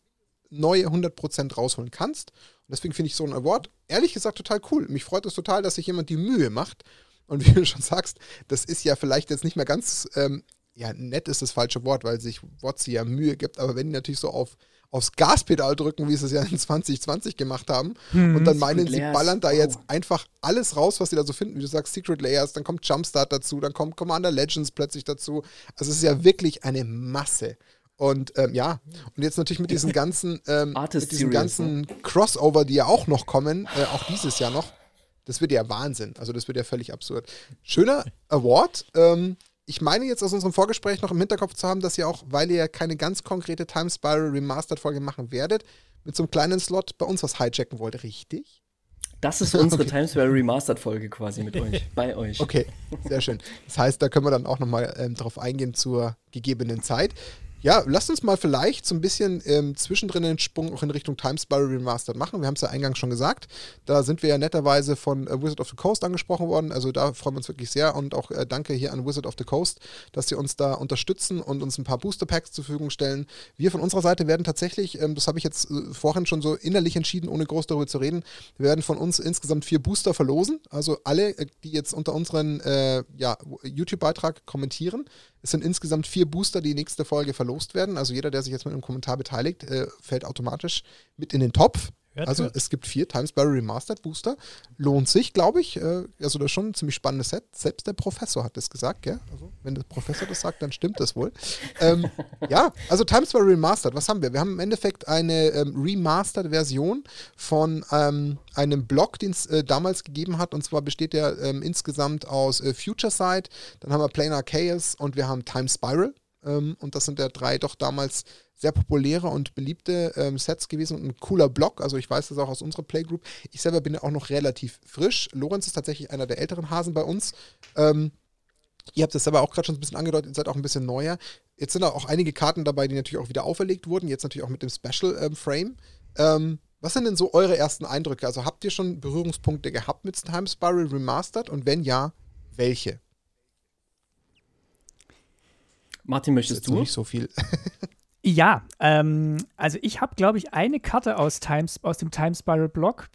neue 100% rausholen kannst. Und deswegen finde ich so ein Award, ehrlich gesagt, total cool. Mich freut es total, dass sich jemand die Mühe macht. Und wie du schon sagst, das ist ja vielleicht jetzt nicht mehr ganz ähm, ja, nett ist das falsche Wort, weil sich Wotzi ja Mühe gibt, aber wenn die natürlich so auf aufs Gaspedal drücken, wie sie es ja in 2020 gemacht haben. Hm, und dann meinen, sie ballern da jetzt einfach alles raus, was sie da so finden. Wie du sagst, Secret Layers, dann kommt Jumpstart dazu, dann kommt Commander Legends plötzlich dazu. Also es ist ja wirklich eine Masse. Und ähm, ja, und jetzt natürlich mit diesen ganzen, ähm, mit diesen ganzen ne? Crossover, die ja auch noch kommen, äh, auch dieses Jahr noch. Das wird ja Wahnsinn. Also das wird ja völlig absurd. Schöner Award. Ähm, ich meine jetzt aus unserem Vorgespräch noch im Hinterkopf zu haben, dass ihr auch, weil ihr ja keine ganz konkrete Time Spiral Remastered Folge machen werdet, mit so einem kleinen Slot bei uns was hijacken wollt, richtig? Das ist unsere okay. Time Spiral Remastered Folge quasi mit euch, bei euch. Okay, sehr schön. Das heißt, da können wir dann auch nochmal ähm, drauf eingehen zur gegebenen Zeit. Ja, lasst uns mal vielleicht so ein bisschen ähm, zwischendrin einen Sprung auch in Richtung Time Spiral Remastered machen. Wir haben es ja eingangs schon gesagt. Da sind wir ja netterweise von äh, Wizard of the Coast angesprochen worden. Also da freuen wir uns wirklich sehr und auch äh, danke hier an Wizard of the Coast, dass sie uns da unterstützen und uns ein paar Booster Packs zur Verfügung stellen. Wir von unserer Seite werden tatsächlich, ähm, das habe ich jetzt äh, vorhin schon so innerlich entschieden, ohne groß darüber zu reden, werden von uns insgesamt vier Booster verlosen. Also alle, äh, die jetzt unter unseren äh, ja, YouTube-Beitrag kommentieren, es sind insgesamt vier Booster, die nächste Folge verlost werden. Also jeder, der sich jetzt mit einem Kommentar beteiligt, äh, fällt automatisch mit in den Topf. Hört, also hört. es gibt vier Timesbury Remastered Booster. Lohnt sich, glaube ich. Äh, also das ist schon ein ziemlich spannendes Set. Selbst der Professor hat das gesagt, gell? Also wenn der Professor das sagt, dann stimmt das wohl. ähm, ja, also Timesbury Remastered, was haben wir? Wir haben im Endeffekt eine ähm, Remastered-Version von ähm, einem Blog, den es äh, damals gegeben hat. Und zwar besteht der ähm, insgesamt aus äh, Future Sight, dann haben wir Planar Chaos und wir haben Time Spiral. Ähm, und das sind ja drei doch damals sehr populäre und beliebte ähm, Sets gewesen und ein cooler Block. Also ich weiß das auch aus unserer Playgroup. Ich selber bin ja auch noch relativ frisch. Lorenz ist tatsächlich einer der älteren Hasen bei uns. Ähm, ihr habt es selber auch gerade schon ein bisschen angedeutet, ihr seid auch ein bisschen neuer. Jetzt sind auch einige Karten dabei, die natürlich auch wieder auferlegt wurden. Jetzt natürlich auch mit dem Special ähm, Frame. Ähm, was sind denn so eure ersten Eindrücke? Also habt ihr schon Berührungspunkte gehabt mit Time Spiral Remastered und wenn ja, welche? Martin, möchtest du? Nicht so viel. Ja, ähm, also ich habe, glaube ich, eine Karte aus, Times, aus dem Time Spiral Block,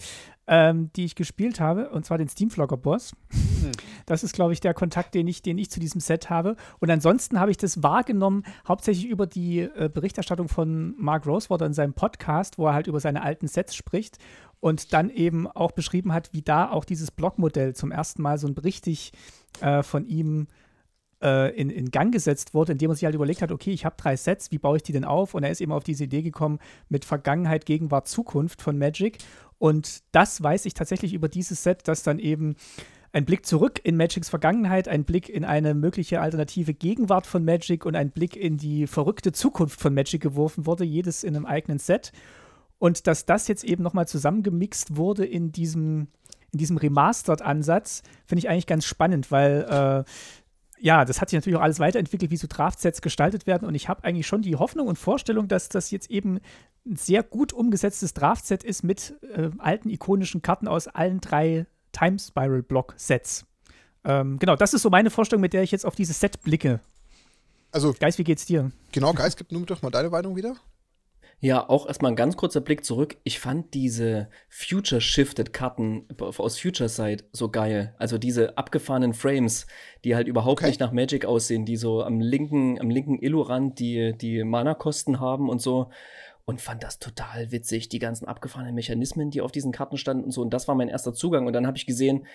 ähm, die ich gespielt habe, und zwar den Steamflogger Boss. Mhm. Das ist, glaube ich, der Kontakt, den ich, den ich zu diesem Set habe. Und ansonsten habe ich das wahrgenommen, hauptsächlich über die äh, Berichterstattung von Mark Rosewater in seinem Podcast, wo er halt über seine alten Sets spricht und dann eben auch beschrieben hat, wie da auch dieses Blockmodell zum ersten Mal so ein richtig äh, von ihm äh, in, in Gang gesetzt wurde, indem er sich halt überlegt hat, okay, ich habe drei Sets, wie baue ich die denn auf? Und er ist eben auf diese Idee gekommen mit Vergangenheit, Gegenwart, Zukunft von Magic. Und das weiß ich tatsächlich über dieses Set, dass dann eben ein Blick zurück in Magics Vergangenheit, ein Blick in eine mögliche alternative Gegenwart von Magic und ein Blick in die verrückte Zukunft von Magic geworfen wurde, jedes in einem eigenen Set. Und dass das jetzt eben nochmal zusammengemixt wurde in diesem, in diesem Remastered-Ansatz, finde ich eigentlich ganz spannend, weil äh, ja, das hat sich natürlich auch alles weiterentwickelt, wie so Draftsets gestaltet werden. Und ich habe eigentlich schon die Hoffnung und Vorstellung, dass das jetzt eben ein sehr gut umgesetztes Draftset ist mit äh, alten ikonischen Karten aus allen drei Time Spiral Block Sets. Ähm, genau, das ist so meine Vorstellung, mit der ich jetzt auf dieses Set blicke. Also, Geist, wie geht's dir? Genau, Geist, gib nur doch mal deine Meinung wieder. Ja, auch erstmal ein ganz kurzer Blick zurück. Ich fand diese Future-Shifted-Karten aus Future Side so geil. Also diese abgefahrenen Frames, die halt überhaupt okay. nicht nach Magic aussehen, die so am linken, am linken Illurand die, die Mana-Kosten haben und so. Und fand das total witzig, die ganzen abgefahrenen Mechanismen, die auf diesen Karten standen und so. Und das war mein erster Zugang. Und dann habe ich gesehen,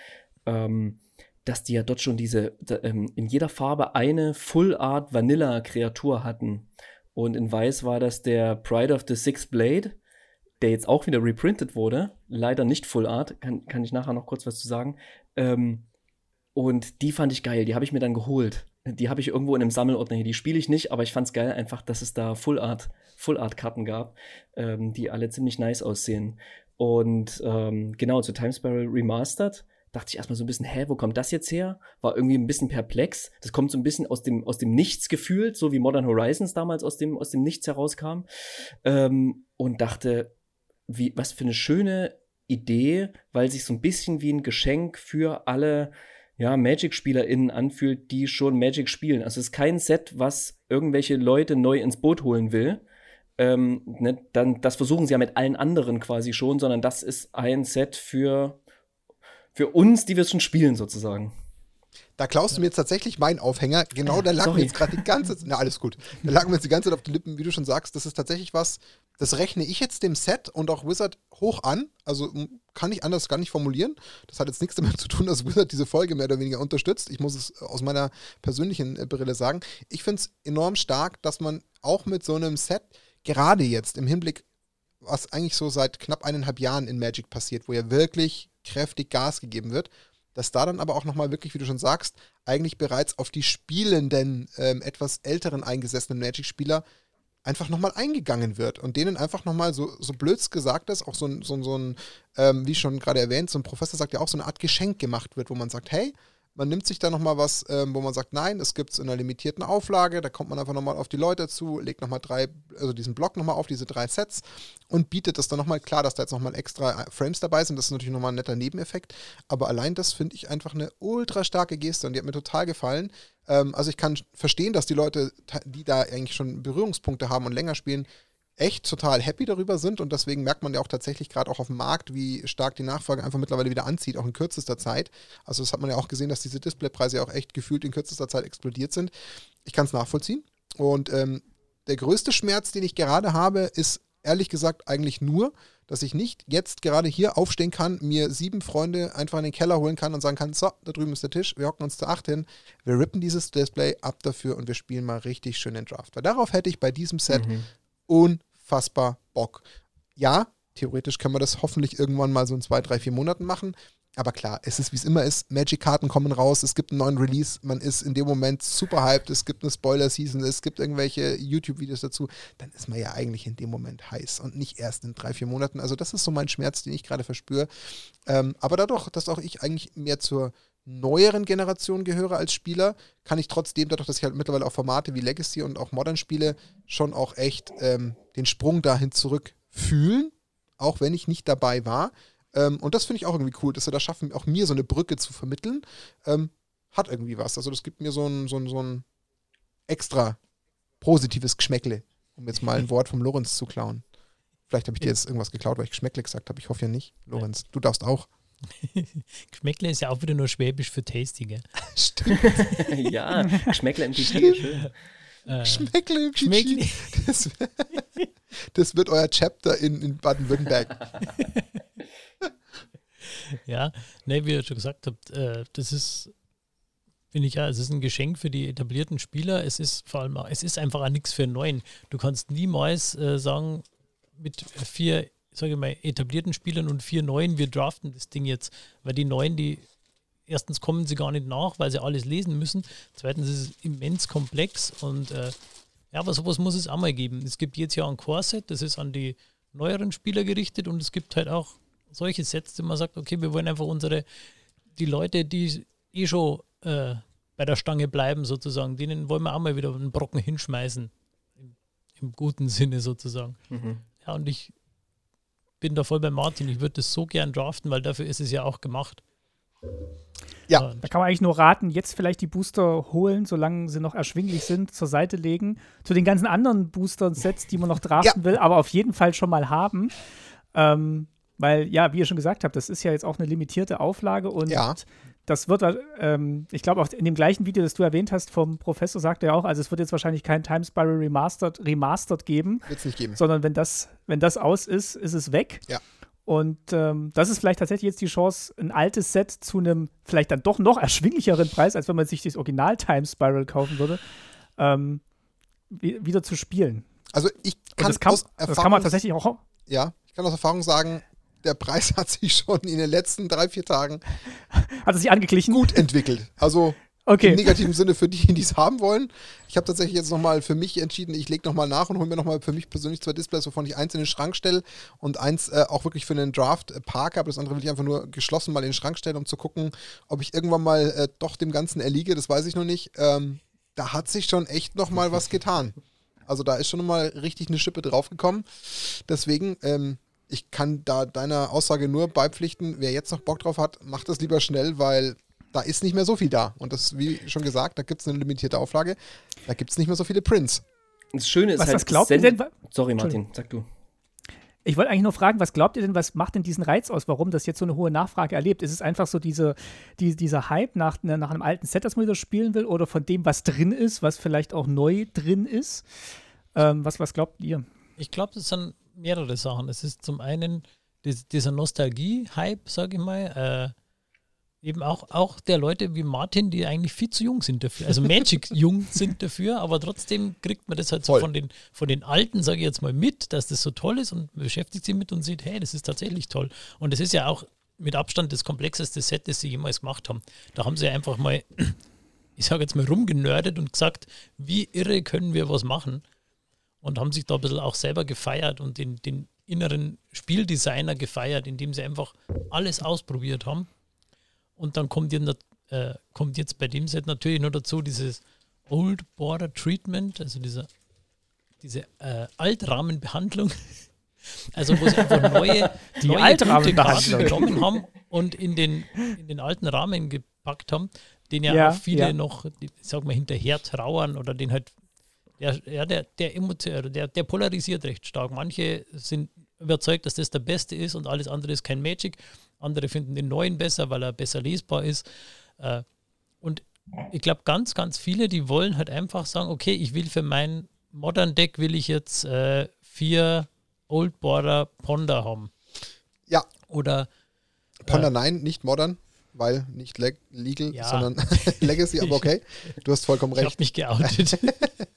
ähm, dass die ja dort schon diese, ähm, in jeder Farbe eine Full Art Vanilla Kreatur hatten. Und in Weiß war das der Pride of the Sixth Blade, der jetzt auch wieder reprintet wurde. Leider nicht Full Art, kann, kann ich nachher noch kurz was zu sagen. Ähm, und die fand ich geil, die habe ich mir dann geholt. Die habe ich irgendwo in einem Sammelordner hier. Die spiele ich nicht, aber ich fand es geil einfach, dass es da Full Art, Full Art Karten gab, ähm, die alle ziemlich nice aussehen. Und ähm, genau, zu Time Spiral Remastered dachte ich erstmal so ein bisschen, hä, wo kommt das jetzt her? War irgendwie ein bisschen perplex. Das kommt so ein bisschen aus dem, aus dem Nichts gefühlt, so wie Modern Horizons damals aus dem, aus dem Nichts herauskam. Ähm, und dachte, wie, was für eine schöne Idee, weil sich so ein bisschen wie ein Geschenk für alle ja, Magic-SpielerInnen anfühlt, die schon Magic spielen. Also es ist kein Set, was irgendwelche Leute neu ins Boot holen will. Ähm, ne, dann, das versuchen sie ja mit allen anderen quasi schon, sondern das ist ein Set für für uns, die wir es schon spielen, sozusagen. Da klaust du mir jetzt tatsächlich meinen Aufhänger. Genau, da lag Sorry. mir jetzt gerade die ganze Zeit. Na, alles gut. Da lag mir jetzt die ganze Zeit auf den Lippen, wie du schon sagst. Das ist tatsächlich was, das rechne ich jetzt dem Set und auch Wizard hoch an. Also kann ich anders gar nicht formulieren. Das hat jetzt nichts damit zu tun, dass Wizard diese Folge mehr oder weniger unterstützt. Ich muss es aus meiner persönlichen äh, Brille sagen. Ich finde es enorm stark, dass man auch mit so einem Set, gerade jetzt im Hinblick, was eigentlich so seit knapp eineinhalb Jahren in Magic passiert, wo ja wirklich kräftig Gas gegeben wird, dass da dann aber auch nochmal wirklich, wie du schon sagst, eigentlich bereits auf die spielenden, ähm, etwas älteren eingesessenen Magic-Spieler einfach nochmal eingegangen wird und denen einfach nochmal, so, so blöds gesagt ist, auch so, so, so ein, ähm, wie schon gerade erwähnt, so ein Professor sagt ja auch, so eine Art Geschenk gemacht wird, wo man sagt, hey, man nimmt sich da nochmal was, ähm, wo man sagt, nein, es gibt es in einer limitierten Auflage, da kommt man einfach nochmal auf die Leute zu, legt nochmal drei, also diesen Block nochmal auf, diese drei Sets und bietet das dann nochmal, klar, dass da jetzt nochmal extra Frames dabei sind, das ist natürlich nochmal ein netter Nebeneffekt, aber allein das finde ich einfach eine ultra starke Geste und die hat mir total gefallen. Ähm, also ich kann verstehen, dass die Leute, die da eigentlich schon Berührungspunkte haben und länger spielen, echt total happy darüber sind und deswegen merkt man ja auch tatsächlich gerade auch auf dem Markt, wie stark die Nachfrage einfach mittlerweile wieder anzieht, auch in kürzester Zeit. Also das hat man ja auch gesehen, dass diese Displaypreise ja auch echt gefühlt in kürzester Zeit explodiert sind. Ich kann es nachvollziehen und ähm, der größte Schmerz, den ich gerade habe, ist ehrlich gesagt eigentlich nur, dass ich nicht jetzt gerade hier aufstehen kann, mir sieben Freunde einfach in den Keller holen kann und sagen kann, so, da drüben ist der Tisch, wir hocken uns zu acht hin, wir rippen dieses Display ab dafür und wir spielen mal richtig schön den Draft. Weil darauf hätte ich bei diesem Set mhm unfassbar Bock. Ja, theoretisch können wir das hoffentlich irgendwann mal so in zwei, drei, vier Monaten machen. Aber klar, es ist wie es immer ist. Magic-Karten kommen raus, es gibt einen neuen Release, man ist in dem Moment super hyped, es gibt eine Spoiler-Season, es gibt irgendwelche YouTube-Videos dazu. Dann ist man ja eigentlich in dem Moment heiß und nicht erst in drei, vier Monaten. Also, das ist so mein Schmerz, den ich gerade verspüre. Ähm, aber dadurch, dass auch ich eigentlich mehr zur neueren Generation gehöre als Spieler, kann ich trotzdem, dadurch, dass ich halt mittlerweile auch Formate wie Legacy und auch Modern spiele, schon auch echt ähm, den Sprung dahin zurück fühlen, auch wenn ich nicht dabei war. Ähm, und das finde ich auch irgendwie cool, dass sie da schaffen, auch mir so eine Brücke zu vermitteln. Ähm, hat irgendwie was. Also das gibt mir so ein, so ein, so ein extra positives Geschmäckle, um jetzt mal ein Wort vom Lorenz zu klauen. Vielleicht habe ich dir jetzt irgendwas geklaut, weil ich Geschmäckle gesagt habe. Ich hoffe ja nicht. Lorenz, du darfst auch. Geschmäckle ist ja auch wieder nur Schwäbisch für tasty, gell? Stimmt. ja, Geschmäckle im Pichi, schön. Äh, Schmeckle im Pichi. Das, das, wird euer Chapter in, in Baden-Württemberg. ja, ne, wie ihr schon gesagt habt, äh, das ist, finde ich ja, es ist ein Geschenk für die etablierten Spieler. Es ist vor allem, auch, es ist einfach auch nichts für einen Neuen. Du kannst niemals äh, sagen, mit vier sage ich mal, etablierten Spielern und vier neuen, wir draften das Ding jetzt, weil die neuen, die erstens kommen sie gar nicht nach, weil sie alles lesen müssen. Zweitens ist es immens komplex und äh, ja, aber sowas muss es auch mal geben. Es gibt jetzt ja ein Core-Set, das ist an die neueren Spieler gerichtet und es gibt halt auch solche Sets, die man sagt, okay, wir wollen einfach unsere, die Leute, die eh schon äh, bei der Stange bleiben sozusagen, denen wollen wir auch mal wieder einen Brocken hinschmeißen. Im, im guten Sinne sozusagen. Mhm. Ja, und ich bin da voll bei Martin. Ich würde das so gern draften, weil dafür ist es ja auch gemacht. Ja. Da kann man eigentlich nur raten, jetzt vielleicht die Booster holen, solange sie noch erschwinglich sind, zur Seite legen. Zu den ganzen anderen Booster-Sets, die man noch draften ja. will, aber auf jeden Fall schon mal haben. Ähm, weil, ja, wie ihr schon gesagt habt, das ist ja jetzt auch eine limitierte Auflage und ja das wird, ähm, ich glaube, auch in dem gleichen Video, das du erwähnt hast, vom Professor sagt er auch, also es wird jetzt wahrscheinlich kein Time Spiral Remastered, Remastered geben. Wird es nicht geben. Sondern wenn das, wenn das aus ist, ist es weg. Ja. Und ähm, das ist vielleicht tatsächlich jetzt die Chance, ein altes Set zu einem vielleicht dann doch noch erschwinglicheren Preis, als wenn man sich das Original Time Spiral kaufen würde, ähm, wieder zu spielen. Also ich kann, das kann, das kann man tatsächlich auch. Ja, ich kann aus Erfahrung sagen, der Preis hat sich schon in den letzten drei, vier Tagen hat es sich angeglichen? gut entwickelt. Also okay. im negativen Sinne für die, die es haben wollen. Ich habe tatsächlich jetzt nochmal für mich entschieden, ich lege nochmal nach und hole mir nochmal für mich persönlich zwei Displays, wovon ich eins in den Schrank stelle und eins äh, auch wirklich für einen Draft äh, Park habe. Das andere will ich einfach nur geschlossen mal in den Schrank stellen, um zu gucken, ob ich irgendwann mal äh, doch dem Ganzen erliege. Das weiß ich noch nicht. Ähm, da hat sich schon echt nochmal was getan. Also da ist schon nochmal richtig eine Schippe draufgekommen. Deswegen, ähm, ich kann da deiner Aussage nur beipflichten, wer jetzt noch Bock drauf hat, macht das lieber schnell, weil da ist nicht mehr so viel da. Und das, wie schon gesagt, da gibt es eine limitierte Auflage. Da gibt es nicht mehr so viele Prints. Das Schöne ist was, halt. Was glaubt ihr denn? Sorry, Martin, sag du. Ich wollte eigentlich nur fragen, was glaubt ihr denn, was macht denn diesen Reiz aus, warum das jetzt so eine hohe Nachfrage erlebt? Ist es einfach so diese, die, dieser Hype nach, ne, nach einem alten Set, das man wieder spielen will, oder von dem, was drin ist, was vielleicht auch neu drin ist? Ähm, was, was glaubt ihr? Ich glaube, das sind mehrere Sachen. Es ist zum einen dieser Nostalgie-Hype, sage ich mal, äh, eben auch, auch der Leute wie Martin, die eigentlich viel zu jung sind dafür. Also Magic jung sind dafür, aber trotzdem kriegt man das halt so von den, von den Alten, sage ich jetzt mal, mit, dass das so toll ist und beschäftigt sich mit und sieht, hey, das ist tatsächlich toll. Und das ist ja auch mit Abstand das komplexeste Set, das sie jemals gemacht haben. Da haben sie einfach mal, ich sage jetzt mal, rumgenördet und gesagt, wie irre können wir was machen. Und haben sich da ein bisschen auch selber gefeiert und den, den inneren Spieldesigner gefeiert, indem sie einfach alles ausprobiert haben und dann kommt, jetzt, äh, kommt jetzt bei dem Set natürlich nur dazu dieses Old Border Treatment, also dieser, diese äh, Altrahmenbehandlung. Also wo sie einfach neue, Die neue Karten genommen haben und in den, in den alten Rahmen gepackt haben, den ja, ja auch viele ja. noch, ich sag mal, hinterher trauern oder den halt, der, ja, der, der, der, der polarisiert recht stark. Manche sind überzeugt, dass das der Beste ist und alles andere ist kein Magic. Andere finden den neuen besser, weil er besser lesbar ist. Äh, und ich glaube, ganz, ganz viele, die wollen halt einfach sagen, okay, ich will für mein Modern Deck will ich jetzt äh, vier Old Border Ponder haben. Ja. Oder Ponder äh, nein, nicht modern, weil nicht leg legal, ja. sondern Legacy, aber okay. Du hast vollkommen recht. Ich habe mich geoutet.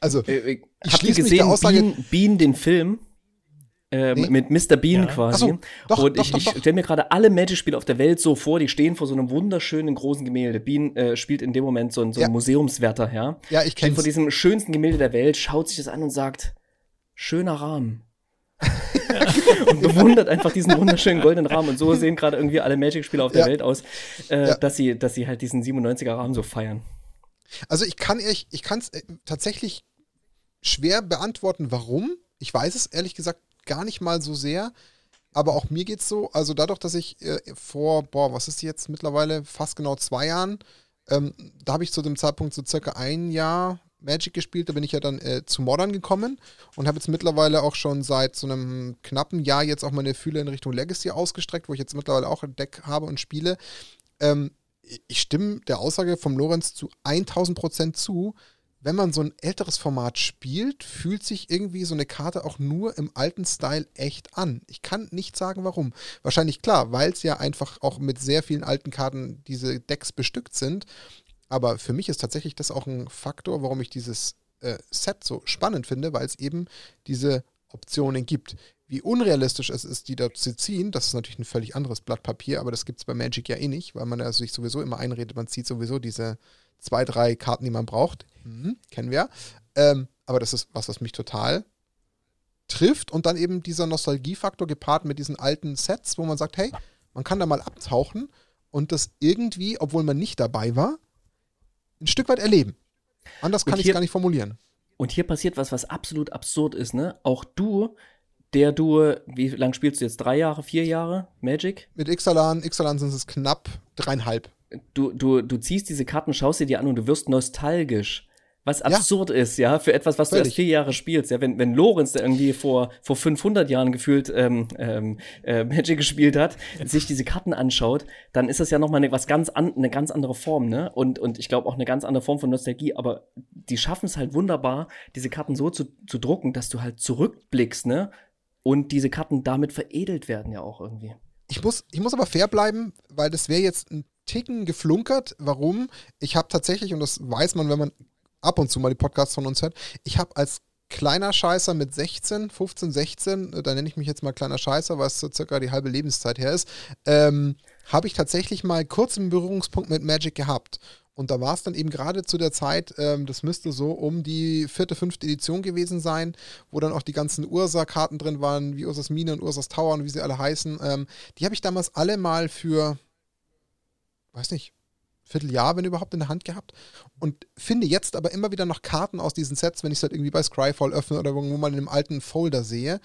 also, äh, äh ich habt ihr gesehen, Aussage, Bean, Bean, den Film? Äh, nee. Mit Mr. Bean ja. quasi. So, doch, und ich, ich stelle mir gerade alle Magic-Spiele auf der Welt so vor, die stehen vor so einem wunderschönen großen Gemälde. Bean äh, spielt in dem Moment so, so ja. einen Museumswärter, ja. Ja, ich kenne vor diesem schönsten Gemälde der Welt, schaut sich das an und sagt, schöner Rahmen. und bewundert einfach diesen wunderschönen goldenen Rahmen. Und so sehen gerade irgendwie alle Magic-Spieler auf der ja. Welt aus, äh, dass, sie, dass sie halt diesen 97er Rahmen so feiern. Also ich kann ich, ich kann es äh, tatsächlich schwer beantworten, warum. Ich weiß es ehrlich gesagt gar nicht mal so sehr. Aber auch mir geht es so, also dadurch, dass ich äh, vor, boah, was ist jetzt mittlerweile, fast genau zwei Jahren, ähm, da habe ich zu dem Zeitpunkt so circa ein Jahr Magic gespielt, da bin ich ja dann äh, zu Modern gekommen und habe jetzt mittlerweile auch schon seit so einem knappen Jahr jetzt auch meine Fühler in Richtung Legacy ausgestreckt, wo ich jetzt mittlerweile auch ein Deck habe und spiele. Ähm, ich stimme der Aussage vom Lorenz zu 1000 Prozent zu wenn man so ein älteres Format spielt, fühlt sich irgendwie so eine Karte auch nur im alten Style echt an. Ich kann nicht sagen, warum. Wahrscheinlich klar, weil es ja einfach auch mit sehr vielen alten Karten diese Decks bestückt sind. Aber für mich ist tatsächlich das auch ein Faktor, warum ich dieses äh, Set so spannend finde, weil es eben diese Optionen gibt. Wie unrealistisch es ist, die da zu ziehen, das ist natürlich ein völlig anderes Blatt Papier, aber das gibt es bei Magic ja eh nicht, weil man ja sich sowieso immer einredet, man zieht sowieso diese zwei, drei Karten, die man braucht. Mhm, kennen wir. Ähm, aber das ist was, was mich total trifft. Und dann eben dieser Nostalgiefaktor gepaart mit diesen alten Sets, wo man sagt, hey, man kann da mal abtauchen und das irgendwie, obwohl man nicht dabei war, ein Stück weit erleben. Anders kann ich es gar nicht formulieren. Und hier passiert was, was absolut absurd ist, ne? Auch du, der du, wie lange spielst du jetzt? Drei Jahre, vier Jahre Magic? Mit Ixalan, Ixalan sind es knapp dreieinhalb du, du, du ziehst diese Karten, schaust sie dir an und du wirst nostalgisch. Was absurd ja. ist, ja, für etwas, was Völlig. du erst vier Jahre spielst. Ja, wenn, wenn Lorenz, der irgendwie vor, vor 500 Jahren gefühlt ähm, ähm, äh, Magic gespielt hat, sich diese Karten anschaut, dann ist das ja nochmal eine, was ganz an, eine ganz andere Form, ne? Und, und ich glaube auch eine ganz andere Form von Nostalgie. Aber die schaffen es halt wunderbar, diese Karten so zu, zu drucken, dass du halt zurückblickst, ne? Und diese Karten damit veredelt werden ja auch irgendwie. Ich muss, ich muss aber fair bleiben, weil das wäre jetzt ein Ticken geflunkert. Warum? Ich habe tatsächlich, und das weiß man, wenn man ab und zu mal die Podcasts von uns hört, ich habe als kleiner Scheißer mit 16, 15, 16, da nenne ich mich jetzt mal kleiner Scheißer, was so circa die halbe Lebenszeit her ist, ähm, habe ich tatsächlich mal kurz einen Berührungspunkt mit Magic gehabt. Und da war es dann eben gerade zu der Zeit, ähm, das müsste so um die vierte, fünfte Edition gewesen sein, wo dann auch die ganzen Ursa-Karten drin waren, wie Ursas Mine und Ursas Tower und wie sie alle heißen. Ähm, die habe ich damals alle mal für weiß nicht, Vierteljahr, wenn überhaupt, in der Hand gehabt. Und finde jetzt aber immer wieder noch Karten aus diesen Sets, wenn ich es halt irgendwie bei Scryfall öffne oder irgendwo mal in einem alten Folder sehe,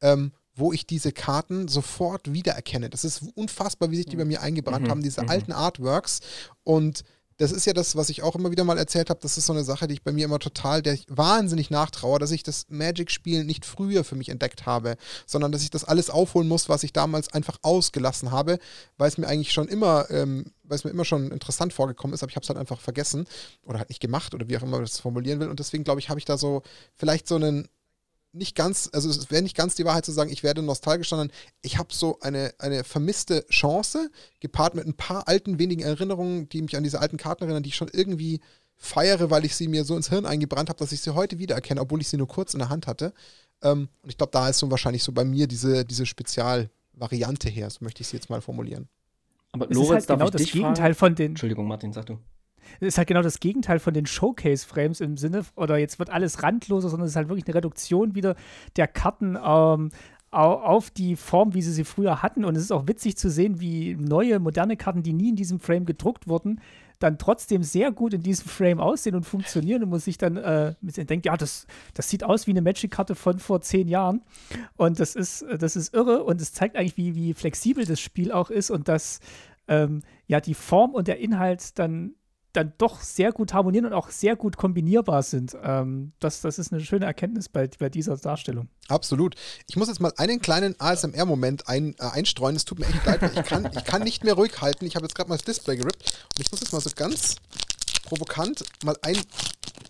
ähm, wo ich diese Karten sofort wiedererkenne. Das ist unfassbar, wie sich die bei mir eingebrannt mhm. haben, diese mhm. alten Artworks. Und das ist ja das, was ich auch immer wieder mal erzählt habe. Das ist so eine Sache, die ich bei mir immer total, der ich wahnsinnig nachtraue, dass ich das Magic-Spiel nicht früher für mich entdeckt habe, sondern dass ich das alles aufholen muss, was ich damals einfach ausgelassen habe, weil es mir eigentlich schon immer, ähm, weil es mir immer schon interessant vorgekommen ist, aber ich habe es halt einfach vergessen oder halt nicht gemacht oder wie auch immer man das formulieren will. Und deswegen glaube ich, habe ich da so vielleicht so einen nicht ganz, also es wäre nicht ganz die Wahrheit zu sagen, ich werde nostalgisch, sondern ich habe so eine, eine vermisste Chance, gepaart mit ein paar alten, wenigen Erinnerungen, die mich an diese alten Karten erinnern, die ich schon irgendwie feiere, weil ich sie mir so ins Hirn eingebrannt habe, dass ich sie heute wiedererkenne, obwohl ich sie nur kurz in der Hand hatte. Ähm, und ich glaube, da ist so wahrscheinlich so bei mir diese, diese Spezialvariante her, so möchte ich sie jetzt mal formulieren. Aber Lorenz, halt genau das Gegenteil fragen? von den. Entschuldigung, Martin, sag du. Ist halt genau das Gegenteil von den Showcase-Frames im Sinne, oder jetzt wird alles randloser, sondern es ist halt wirklich eine Reduktion wieder der Karten ähm, auf die Form, wie sie sie früher hatten. Und es ist auch witzig zu sehen, wie neue, moderne Karten, die nie in diesem Frame gedruckt wurden, dann trotzdem sehr gut in diesem Frame aussehen und funktionieren und muss sich dann äh, denkt, ja, das, das sieht aus wie eine Magic-Karte von vor zehn Jahren. Und das ist, das ist irre und es zeigt eigentlich, wie, wie flexibel das Spiel auch ist und dass ähm, ja die Form und der Inhalt dann dann doch sehr gut harmonieren und auch sehr gut kombinierbar sind. Ähm, das, das ist eine schöne Erkenntnis bei, bei dieser Darstellung. Absolut. Ich muss jetzt mal einen kleinen ASMR-Moment ein, äh, einstreuen. Es tut mir echt leid, ich kann, ich kann nicht mehr ruhig halten. Ich habe jetzt gerade mal das Display gerippt und ich muss jetzt mal so ganz provokant mal ein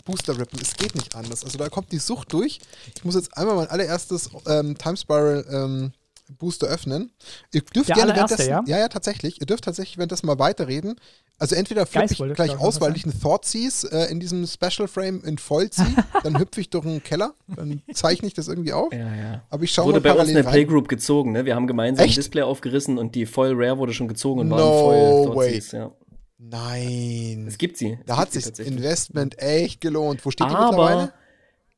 Booster rippen. Es geht nicht anders. Also da kommt die Sucht durch. Ich muss jetzt einmal mein allererstes ähm, Time Spiral ähm, Booster öffnen. Ihr dürft Der gerne währenddessen, ja? ja, ja, tatsächlich. Ihr dürft tatsächlich währenddessen mal weiterreden. Also entweder flippe ich gleich aus, weil ich einen Thoughtseize äh, in diesem Special Frame in voll ziehe, dann hüpfe ich durch den Keller, dann zeichne ich das irgendwie auf. Ja, ja. Aber ich schaue Wurde mal bei uns in der rein. Playgroup gezogen, ne? Wir haben gemeinsam Echt? ein Display aufgerissen und die Foil Rare wurde schon gezogen und No waren voll way. Thoughtseizes, ja. Nein. Es gibt sie. Es Da gibt hat sich das. Investment echt gelohnt. Wo steht die mittlerweile? Aber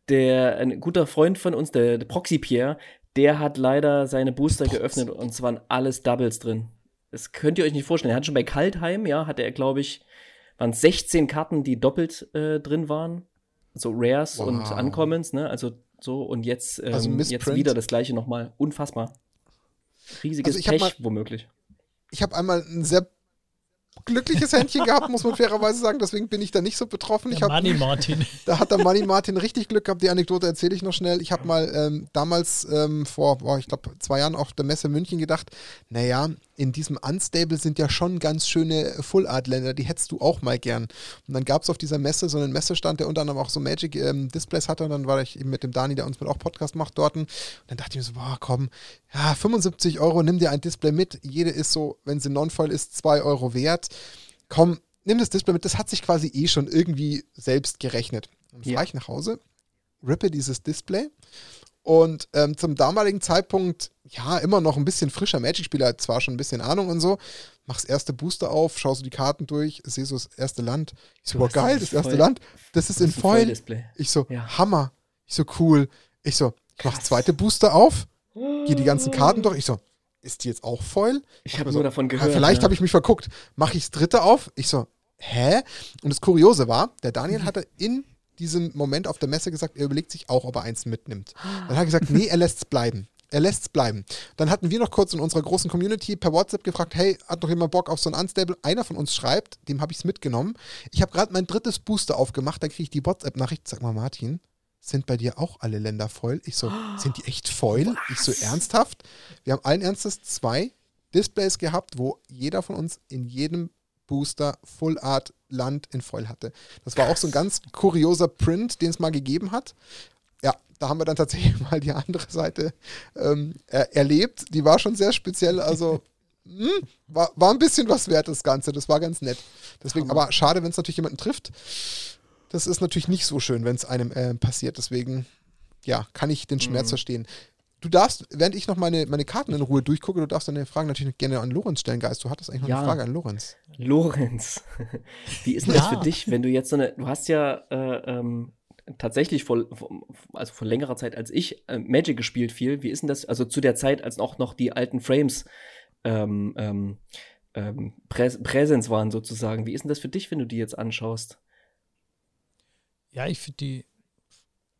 der, ein guter Freund von uns, der, der Proxy Pierre, der hat leider seine Booster Proxy geöffnet und es waren alles Doubles drin. Das könnt ihr euch nicht vorstellen. Er hat schon bei Kaltheim, ja, hatte er, glaube ich, waren 16 Karten, die doppelt äh, drin waren. So Rares Wow. und Uncommons, ne? Also so und jetzt, ähm, Also jetzt wieder das gleiche nochmal. Unfassbar. Riesiges Also Pech, mal- womöglich. Ich habe einmal ein sehr glückliches Händchen gehabt, muss man fairerweise sagen. Deswegen bin ich da nicht so betroffen. Der Money Martin. Da hat der Money Martin richtig Glück gehabt. Die Anekdote erzähle ich noch schnell. Ich habe mal ähm, damals ähm, vor, boah, ich glaube, zwei Jahren auf der Messe München gedacht, naja, in diesem Unstable sind ja schon ganz schöne Full Art Länder, die hättest du auch mal gern. Und dann gab es auf dieser Messe so einen Messestand, der unter anderem auch so Magic ähm, Displays hatte. Und dann war ich eben mit dem Dani, der uns mit auch Podcast macht, dort. Und dann dachte ich mir so, boah, komm, ja, 75 Euro, nimm dir ein Display mit. Jede ist so, wenn sie Non-Foil ist, 2 Euro wert. Komm, nimm das Display mit. Das hat sich quasi eh schon irgendwie selbst gerechnet. Dann fahre Ja. ich nach Hause, rippe dieses Display und ähm, zum damaligen Zeitpunkt, ja, immer noch ein bisschen frischer Magic-Spieler, zwar schon ein bisschen Ahnung und so, mach's erste Booster auf, schau so die Karten durch, sehe so das erste Land. Ich so, boah, geil, das erste Land, das ist in Foil. Ich so, Ja. Hammer. Ich so, cool. Ich so, ich mach das zweite Booster auf, gehe die ganzen Karten durch. Ich so, ist die jetzt auch Foil? Ich habe Also, nur davon ja, gehört. vielleicht ja. habe ich mich verguckt. Mache ich das dritte auf? Ich so, hä? Und das Kuriose war, der Daniel hatte in diesem Moment auf der Messe gesagt, er überlegt sich auch, ob er eins mitnimmt. Dann hat er gesagt, nee, er lässt es bleiben. Er lässt es bleiben. Dann hatten wir noch kurz in unserer großen Community per WhatsApp gefragt, hey, hat noch jemand Bock auf so ein Unstable? Einer von uns schreibt, dem habe ich es mitgenommen. Ich habe gerade mein drittes Booster aufgemacht, da kriege ich die WhatsApp-Nachricht, sag mal Martin, sind bei dir auch alle Länder voll? Ich so, sind die echt voll? Ich so, ernsthaft? Wir haben allen Ernstes zwei Displays gehabt, wo jeder von uns in jedem Booster Full Art Land in Foil hatte. Das war auch so ein ganz kurioser Print, den es mal gegeben hat. Ja, da haben wir dann tatsächlich mal die andere Seite ähm, er, erlebt. Die war schon sehr speziell, also hm, war, war ein bisschen was wert, das Ganze. Das war ganz nett. Deswegen, aber schade, wenn es natürlich jemanden trifft. Das ist natürlich nicht so schön, wenn es einem äh, passiert. Deswegen, ja, kann ich den Schmerz Mhm. verstehen. Du darfst, während ich noch meine, meine Karten in Ruhe durchgucke, du darfst deine Fragen natürlich gerne an Lorenz stellen, Geist. Du hattest eigentlich noch Ja. eine Frage an Lorenz. Lorenz, wie ist denn das Ja. für dich, wenn du jetzt so eine, du hast ja äh, ähm, tatsächlich vor, also vor längerer Zeit als ich äh, Magic gespielt viel. Wie ist denn das, also zu der Zeit, als auch noch die alten Frames ähm, ähm, ähm, Präs Präsenz waren sozusagen. Wie ist denn das für dich, wenn du die jetzt anschaust? Ja, ich finde die,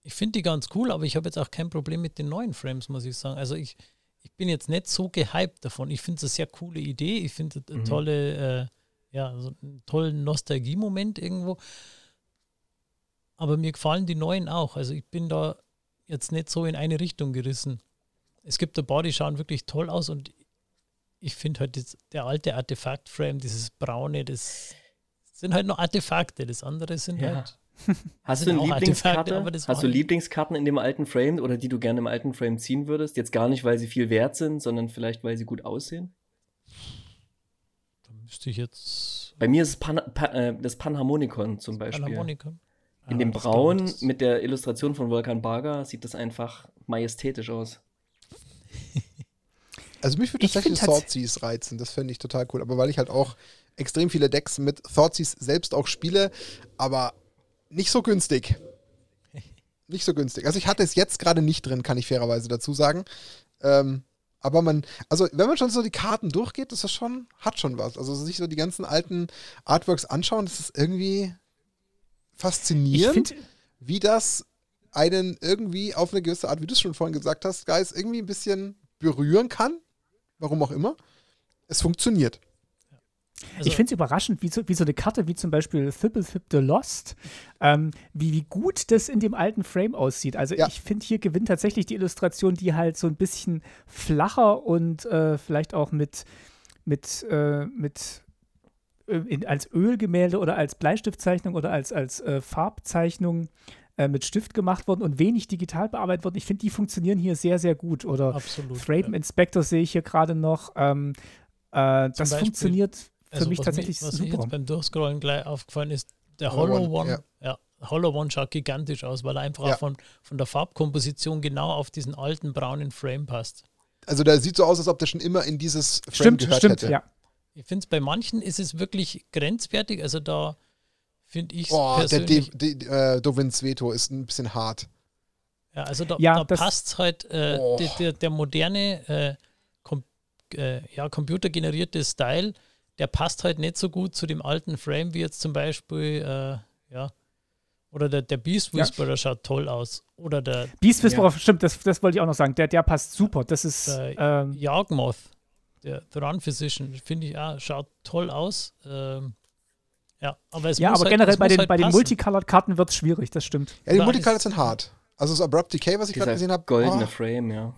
ich finde die ganz cool, aber ich habe jetzt auch kein Problem mit den neuen Frames, muss ich sagen. Also ich, ich bin jetzt nicht so gehypt davon. Ich finde es eine sehr coole Idee. Ich finde es eine Mhm. tolle, äh, ja, so einen tollen Nostalgie-Moment irgendwo. Aber mir gefallen die neuen auch. Also ich bin da jetzt nicht so in eine Richtung gerissen. Es gibt ein paar, die schauen wirklich toll aus und ich finde halt das, der alte Artefakt-Frame, dieses braune, das sind halt nur Artefakte. Das andere sind Ja. halt. Hast du eine Lieblingskarte? Hast du Lieblingskarten in dem alten Frame oder die du gerne im alten Frame ziehen würdest? Jetzt gar nicht, weil sie viel wert sind, sondern vielleicht, weil sie gut aussehen? Da müsste ich jetzt. Bei mir ist es Pan, pa, äh, das Panharmonikon zum Beispiel. Panharmonika. In Ah, dem Braun mit der Illustration von Volkan Baga sieht das einfach majestätisch aus. Also mich würde Ich tatsächlich Thoughtseize reizen, das fände ich total cool. Aber weil ich halt auch extrem viele Decks mit Thoughtseize selbst auch spiele, aber nicht so günstig. Nicht so günstig. Also ich hatte es jetzt gerade nicht drin, kann ich fairerweise dazu sagen. Ähm, aber man, also wenn man schon so die Karten durchgeht, das ist schon, hat schon was. Also sich so die ganzen alten Artworks anschauen, das ist irgendwie faszinierend wie das einen irgendwie auf eine gewisse Art, wie du es schon vorhin gesagt hast, Guys, irgendwie ein bisschen berühren kann. Warum auch immer. Es funktioniert. Also, ich finde es überraschend, wie so, wie so eine Karte wie zum Beispiel Thibble Thib the Lost, ähm, wie, wie gut das in dem alten Frame aussieht. Also Ja. ich finde, hier gewinnt tatsächlich die Illustration, die halt so ein bisschen flacher und äh, vielleicht auch mit, mit, äh, mit äh, in, als Ölgemälde oder als Bleistiftzeichnung oder als, als äh, Farbzeichnung äh, mit Stift gemacht worden und wenig digital bearbeitet worden. Ich finde, die funktionieren hier sehr, sehr gut. Oder absolut. Frame ja. Inspector sehe ich hier gerade noch. Ähm, äh, das Beispiel, funktioniert für Also, mich was tatsächlich mir, was mir super. jetzt beim Durchscrollen gleich aufgefallen ist, der Hollow One, One, ja. Hollow One schaut gigantisch aus, weil er einfach Ja. auch von, von der Farbkomposition genau auf diesen alten braunen Frame passt. Also der sieht so aus, als ob der schon immer in dieses Frame Stimmt, gehört stimmt, hätte. ja. Ich finde es bei manchen ist es wirklich grenzwertig, also da finde ich Boah, der persönlich, De, De, äh, Dovins Veto ist ein bisschen hart. ja, also da, Ja, da passt halt äh, Oh. der, der, der moderne äh, kom äh, ja, computergenerierte Style, der passt halt nicht so gut zu dem alten Frame wie jetzt zum Beispiel, äh, ja, oder der, der Beast Ja. Whisperer schaut toll aus. Oder der Beast Whisperer, stimmt, das, das wollte ich auch noch sagen. Der, der passt super. Das ist, Äh, ähm, Jagdmoth, der The Run Physician, finde ich, ja, schaut toll aus. Ähm, ja, aber es ja, muss aber halt, generell es bei muss den, halt bei den. Multicolored-Karten wird es schwierig, das stimmt. Ja, die Da ist- sind hart. Also das Abrupt Decay, was ich gerade gesehen habe, goldene oh, Frame, ja.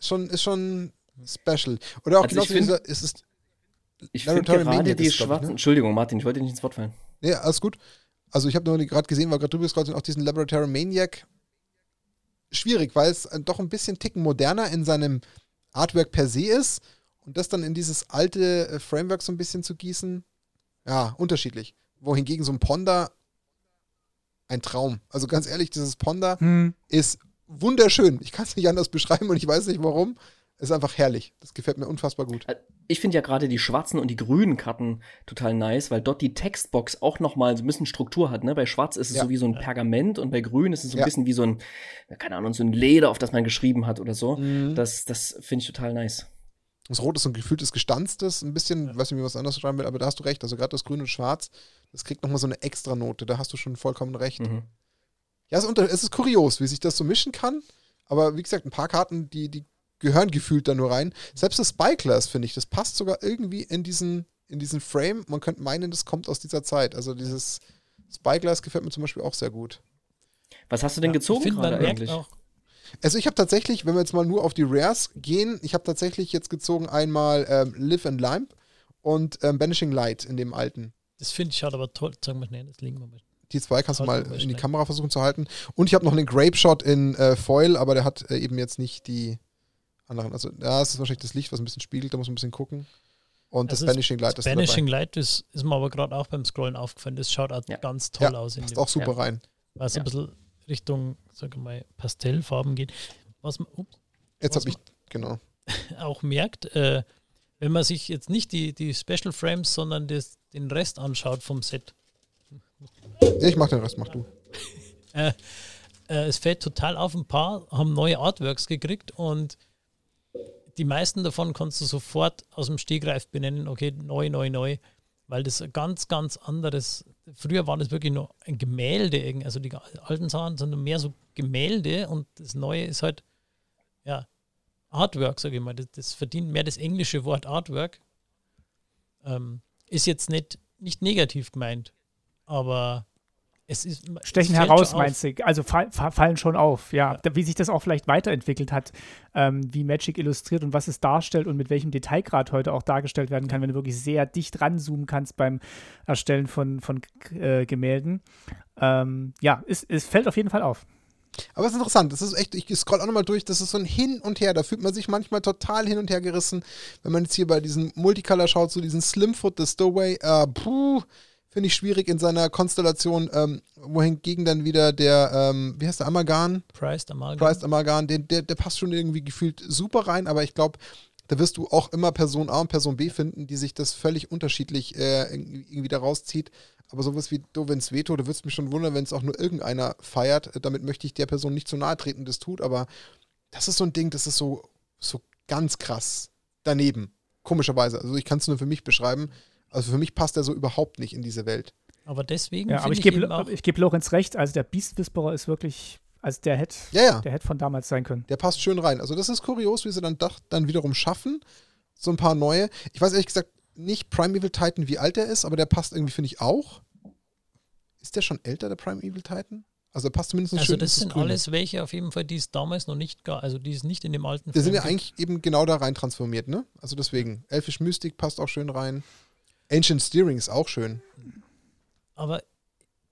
schon, ist schon special. Oder auch Also genau wie find- dieser, ist es, Ich finde Laboratory gerade Maniac die ist, glaub ich, schwarzen. ne? Entschuldigung, Martin, ich wollte dir nicht ins Wort fallen. nee, alles gut. Also ich habe nur gerade gesehen, weil gerade drüber scrollt, auch diesen Laboratory Maniac schwierig, weil es äh, doch ein bisschen ticken moderner in seinem Artwork per se ist und das dann in dieses alte äh, Framework so ein bisschen zu gießen, ja, unterschiedlich. Wohingegen so ein Ponder ein Traum. Also ganz ehrlich, dieses Ponder Hm. ist wunderschön. Ich kann es nicht anders beschreiben und ich weiß nicht warum. Ist einfach herrlich. Das gefällt mir unfassbar gut. Ich finde ja gerade die schwarzen und die grünen Karten total nice, weil dort die Textbox auch noch mal so ein bisschen Struktur hat. Ne? Bei schwarz ist es Ja. so wie so ein Pergament und bei grün ist es so ein Ja. bisschen wie so ein, keine Ahnung, so ein Leder, auf das man geschrieben hat oder so. Mhm. Das, das finde ich total nice. Das Rot ist so ein gefühltes Gestanztes, ein bisschen, weiß nicht, wie man was anderes schreiben will, aber da hast du recht. Also gerade das Grün und Schwarz, das kriegt nochmal so eine extra Note. Da hast du schon vollkommen recht. Mhm. Ja, es ist, unter, es ist kurios, wie sich das so mischen kann. Aber wie gesagt, ein paar Karten, die, die gehören gefühlt da nur rein. Selbst das Spyglass, finde ich, das passt sogar irgendwie in diesen, in diesen Frame. Man könnte meinen, das kommt aus dieser Zeit. Also dieses Spyglass gefällt mir zum Beispiel auch sehr gut. Was hast du denn Ja, gezogen ich find, gerade eigentlich? auch, Also ich habe tatsächlich, wenn wir jetzt mal nur auf die Rares gehen, ich habe tatsächlich jetzt gezogen einmal ähm, Live and Limp und ähm, Banishing Light in dem alten. das finde ich schaut aber toll. Sagen wir, nee, das liegen wir mal. Die zwei kannst du Halt mal mal in die schnell. Kamera versuchen zu halten. Und ich habe noch einen Grape Shot in äh, Foil, aber der hat äh, eben jetzt nicht die anderen. Also da ist wahrscheinlich das Licht, was ein bisschen spiegelt, da muss man ein bisschen gucken. Und das Also das Banishing Light ist da Banishing dabei. Light ist, ist mir aber gerade auch beim Scrollen aufgefallen. Das schaut auch Ja. ganz toll Ja, aus. In Passt auch super Ja. rein. weil es Ja. ein bisschen Richtung, sag ich mal, Pastellfarben geht. Was man ups, Jetzt Was habe ich, genau. auch merkt, äh, wenn man sich jetzt nicht die, die Special Frames, sondern das, den Rest anschaut vom Set. Ja, ich mach den Rest, mach du. Äh, es fällt total auf, ein paar haben neue Artworks gekriegt und die meisten davon kannst du sofort aus dem Stegreif benennen, okay, neu, neu, neu, weil das ganz, ganz anderes, früher war das wirklich nur ein Gemälde, also die alten Sachen sind mehr so Gemälde und das Neue ist halt, ja, Artwork, sage ich mal, das, das verdient mehr das englische Wort Artwork. Ähm, ist jetzt nicht nicht negativ gemeint, aber es ist. Stechen es heraus, meinst du? Also fall, fallen schon auf, ja. ja. Wie sich das auch vielleicht weiterentwickelt hat, ähm, wie Magic illustriert und was es darstellt und mit welchem Detailgrad heute auch dargestellt werden kann, wenn du wirklich sehr dicht ranzoomen kannst beim Erstellen von, von äh, Gemälden. Ähm, ja, es, es fällt auf jeden Fall auf. Aber es ist interessant, das ist echt, ich scroll auch nochmal durch, das ist so ein Hin und Her, da fühlt man sich manchmal total hin und her gerissen, wenn man jetzt hier bei diesem Multicolor schaut, so diesen Slimfoot, the Stowaway, äh, puh, finde ich schwierig in seiner Konstellation, ähm, wohingegen dann wieder der, ähm, wie heißt der, Amalgan? Priced Amalgan. Priced Amalgan, den, der, der passt schon irgendwie gefühlt super rein, aber ich glaube, da wirst du auch immer Person A und Person B finden, die sich das völlig unterschiedlich äh, irgendwie da rauszieht. Aber sowas wie Dovens Veto, da würde es mich schon wundern, wenn es auch nur irgendeiner feiert. Damit möchte ich der Person nicht zu nahe treten, das tut, aber das ist so ein Ding, das ist so, so ganz krass daneben. Komischerweise. Also ich kann es nur für mich beschreiben. Also für mich passt er so überhaupt nicht in diese Welt. Aber deswegen. Ja, aber ich, ich gebe geb Lorenz recht, also der Beast Whisperer ist wirklich, also der hätte ja, ja. der hätte von damals sein können. Der passt schön rein. Also das ist kurios, wie sie dann, dann wiederum schaffen. So ein paar neue. Ich weiß ehrlich gesagt nicht Primeval Titan, wie alt er ist, aber der passt irgendwie, finde ich, auch. Ist der schon älter, der Primeval Titan? Also passt zumindest also schön. Also das sind Grüne. alles welche auf jeden Fall, die es damals noch nicht gab, also die es nicht in dem alten Die sind ja eigentlich eben genau da rein transformiert, ne? Also deswegen, Elfisch Mystik passt auch schön rein. Ancient Steering ist auch schön. Aber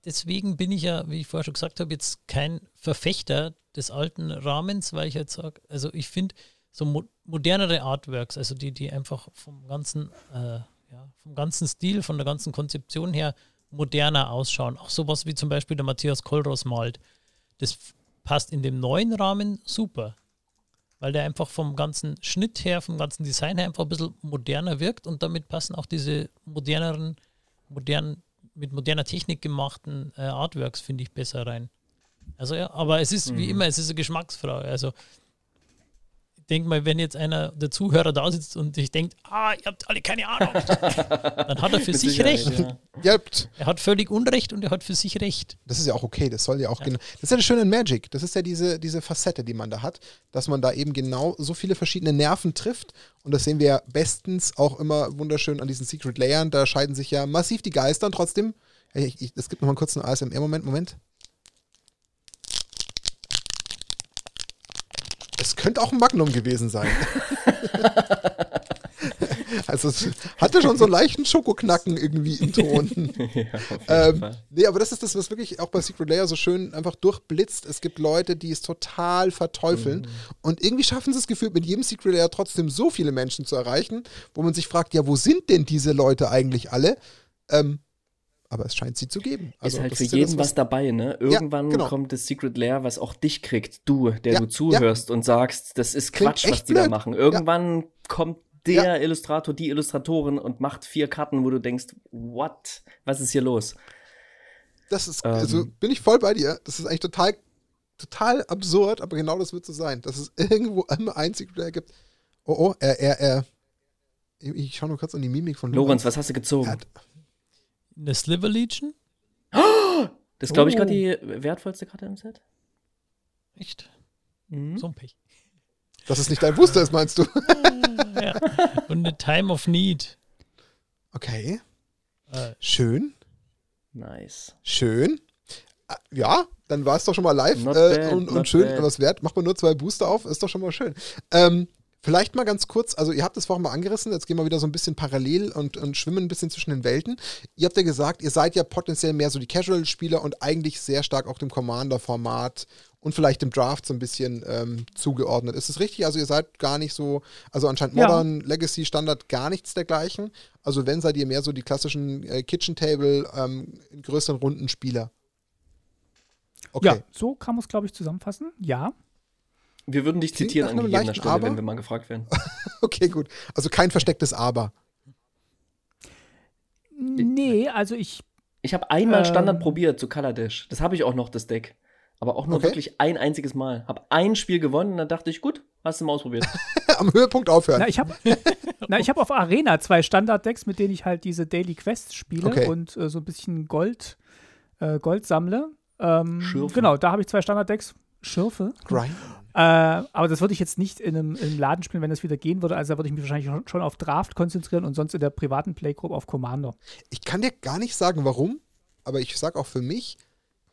deswegen bin ich ja, wie ich vorher schon gesagt habe, jetzt kein Verfechter des alten Rahmens, weil ich jetzt sage, also ich finde so mo modernere Artworks, also die, die einfach vom ganzen, äh, ja, vom ganzen Stil, von der ganzen Konzeption her moderner ausschauen. Auch sowas wie zum Beispiel der Matthias Kollross malt. Das passt in dem neuen Rahmen super. Weil der einfach vom ganzen Schnitt her, vom ganzen Design her einfach ein bisschen moderner wirkt und damit passen auch diese moderneren, modernen, mit moderner Technik gemachten äh, Artworks, finde ich, besser rein. Also ja, aber es ist mhm. wie immer, es ist eine Geschmacksfrage. Also denke mal, wenn jetzt einer der Zuhörer da sitzt und sich denkt, ah, ihr habt alle keine Ahnung, dann hat er für sich recht. Ja. Er hat völlig Unrecht und er hat für sich recht. Das ist ja auch okay, das soll ja auch ja. genau. Das ist ja das Schöne Magic. Das ist ja diese, diese Facette, die man da hat, dass man da eben genau so viele verschiedene Nerven trifft. Und das sehen wir ja bestens auch immer wunderschön an diesen Secret Layern. Da scheiden sich ja massiv die Geister und trotzdem. Es gibt noch mal einen kurzen ASMR-Moment. Moment. Es könnte auch ein Magnum gewesen sein. also es hatte schon so einen leichten Schokoknacken irgendwie im Ton. ja, ähm, nee, aber das ist das, was wirklich auch bei Secret Layer so schön einfach durchblitzt. Es gibt Leute, die es total verteufeln mhm. und irgendwie schaffen sie es gefühlt mit jedem Secret Layer trotzdem so viele Menschen zu erreichen, wo man sich fragt, ja, wo sind denn diese Leute eigentlich alle? Ähm, aber es scheint sie zu geben. Also, ist halt für ist jeden das, was, was, dabei, ne? Irgendwann ja, genau. kommt das Secret Lair, was auch dich kriegt, du, der ja, du zuhörst ja. und sagst, das ist Klingt Quatsch, was die blöd. da machen. Irgendwann kommt der Illustrator, die Illustratorin und macht vier Karten, wo du denkst, what? Was ist hier los? Das ist, ähm, also bin ich voll bei dir. Das ist eigentlich total, total absurd, aber genau das wird so sein, dass es irgendwo immer ein Secret Lair gibt. Oh, oh, er, er, er. Ich schau nur kurz an die Mimik von Lorenz. Lorenz, was hast du gezogen? Er hat, eine Sliver Legion? Das ist, glaube ich, gerade die wertvollste Karte im Set. Echt? Mhm. So ein Pech. Dass es nicht dein Booster ist, meinst du? ja. Und eine Time of Need. Okay. Äh. Schön. Nice. Schön. Ah, ja, dann war es doch schon mal live äh, und, und schön. Bad. Was wert? Macht man nur zwei Booster auf, ist doch schon mal schön. Ähm, Vielleicht mal ganz kurz, also ihr habt es vorhin mal angerissen, jetzt gehen wir wieder so ein bisschen parallel und, und schwimmen ein bisschen zwischen den Welten. Ihr habt ja gesagt, ihr seid ja potenziell mehr so die Casual-Spieler und eigentlich sehr stark auch dem Commander-Format und vielleicht dem Draft so ein bisschen ähm, zugeordnet. Ist es richtig? Also ihr seid gar nicht so, also anscheinend Modern, ja. Legacy, Standard, gar nichts dergleichen. Also wenn seid ihr mehr so die klassischen äh, Kitchen Table ähm, in größeren Runden Spieler. Okay. Ja, so kann man es, glaube ich, zusammenfassen. Ja. Wir würden dich Klingt zitieren an gegebener Stelle, Aber? wenn wir mal gefragt werden. okay, gut. Also kein verstecktes Aber. Nee, also ich. Ich habe einmal ähm, Standard probiert zu Color Dash. Das habe ich auch noch, das Deck. Aber auch nur okay. wirklich ein einziges Mal. Hab ein Spiel gewonnen und dann dachte ich, gut, hast du mal ausprobiert. Am Höhepunkt aufhören. Na, ich habe hab auf Arena zwei Standard-Decks, mit denen ich halt diese Daily Quests spiele okay. und äh, so ein bisschen Gold, äh, Gold sammle. Ähm, Schürfe. Genau, da habe ich zwei Standard-Decks. Schürfe. Grind. Äh, aber das würde ich jetzt nicht in einem, in einem, Laden spielen, wenn das wieder gehen würde. Also da würde ich mich wahrscheinlich schon auf Draft konzentrieren und sonst in der privaten Playgroup auf Commander. Ich kann dir gar nicht sagen, warum, aber ich sage auch für mich,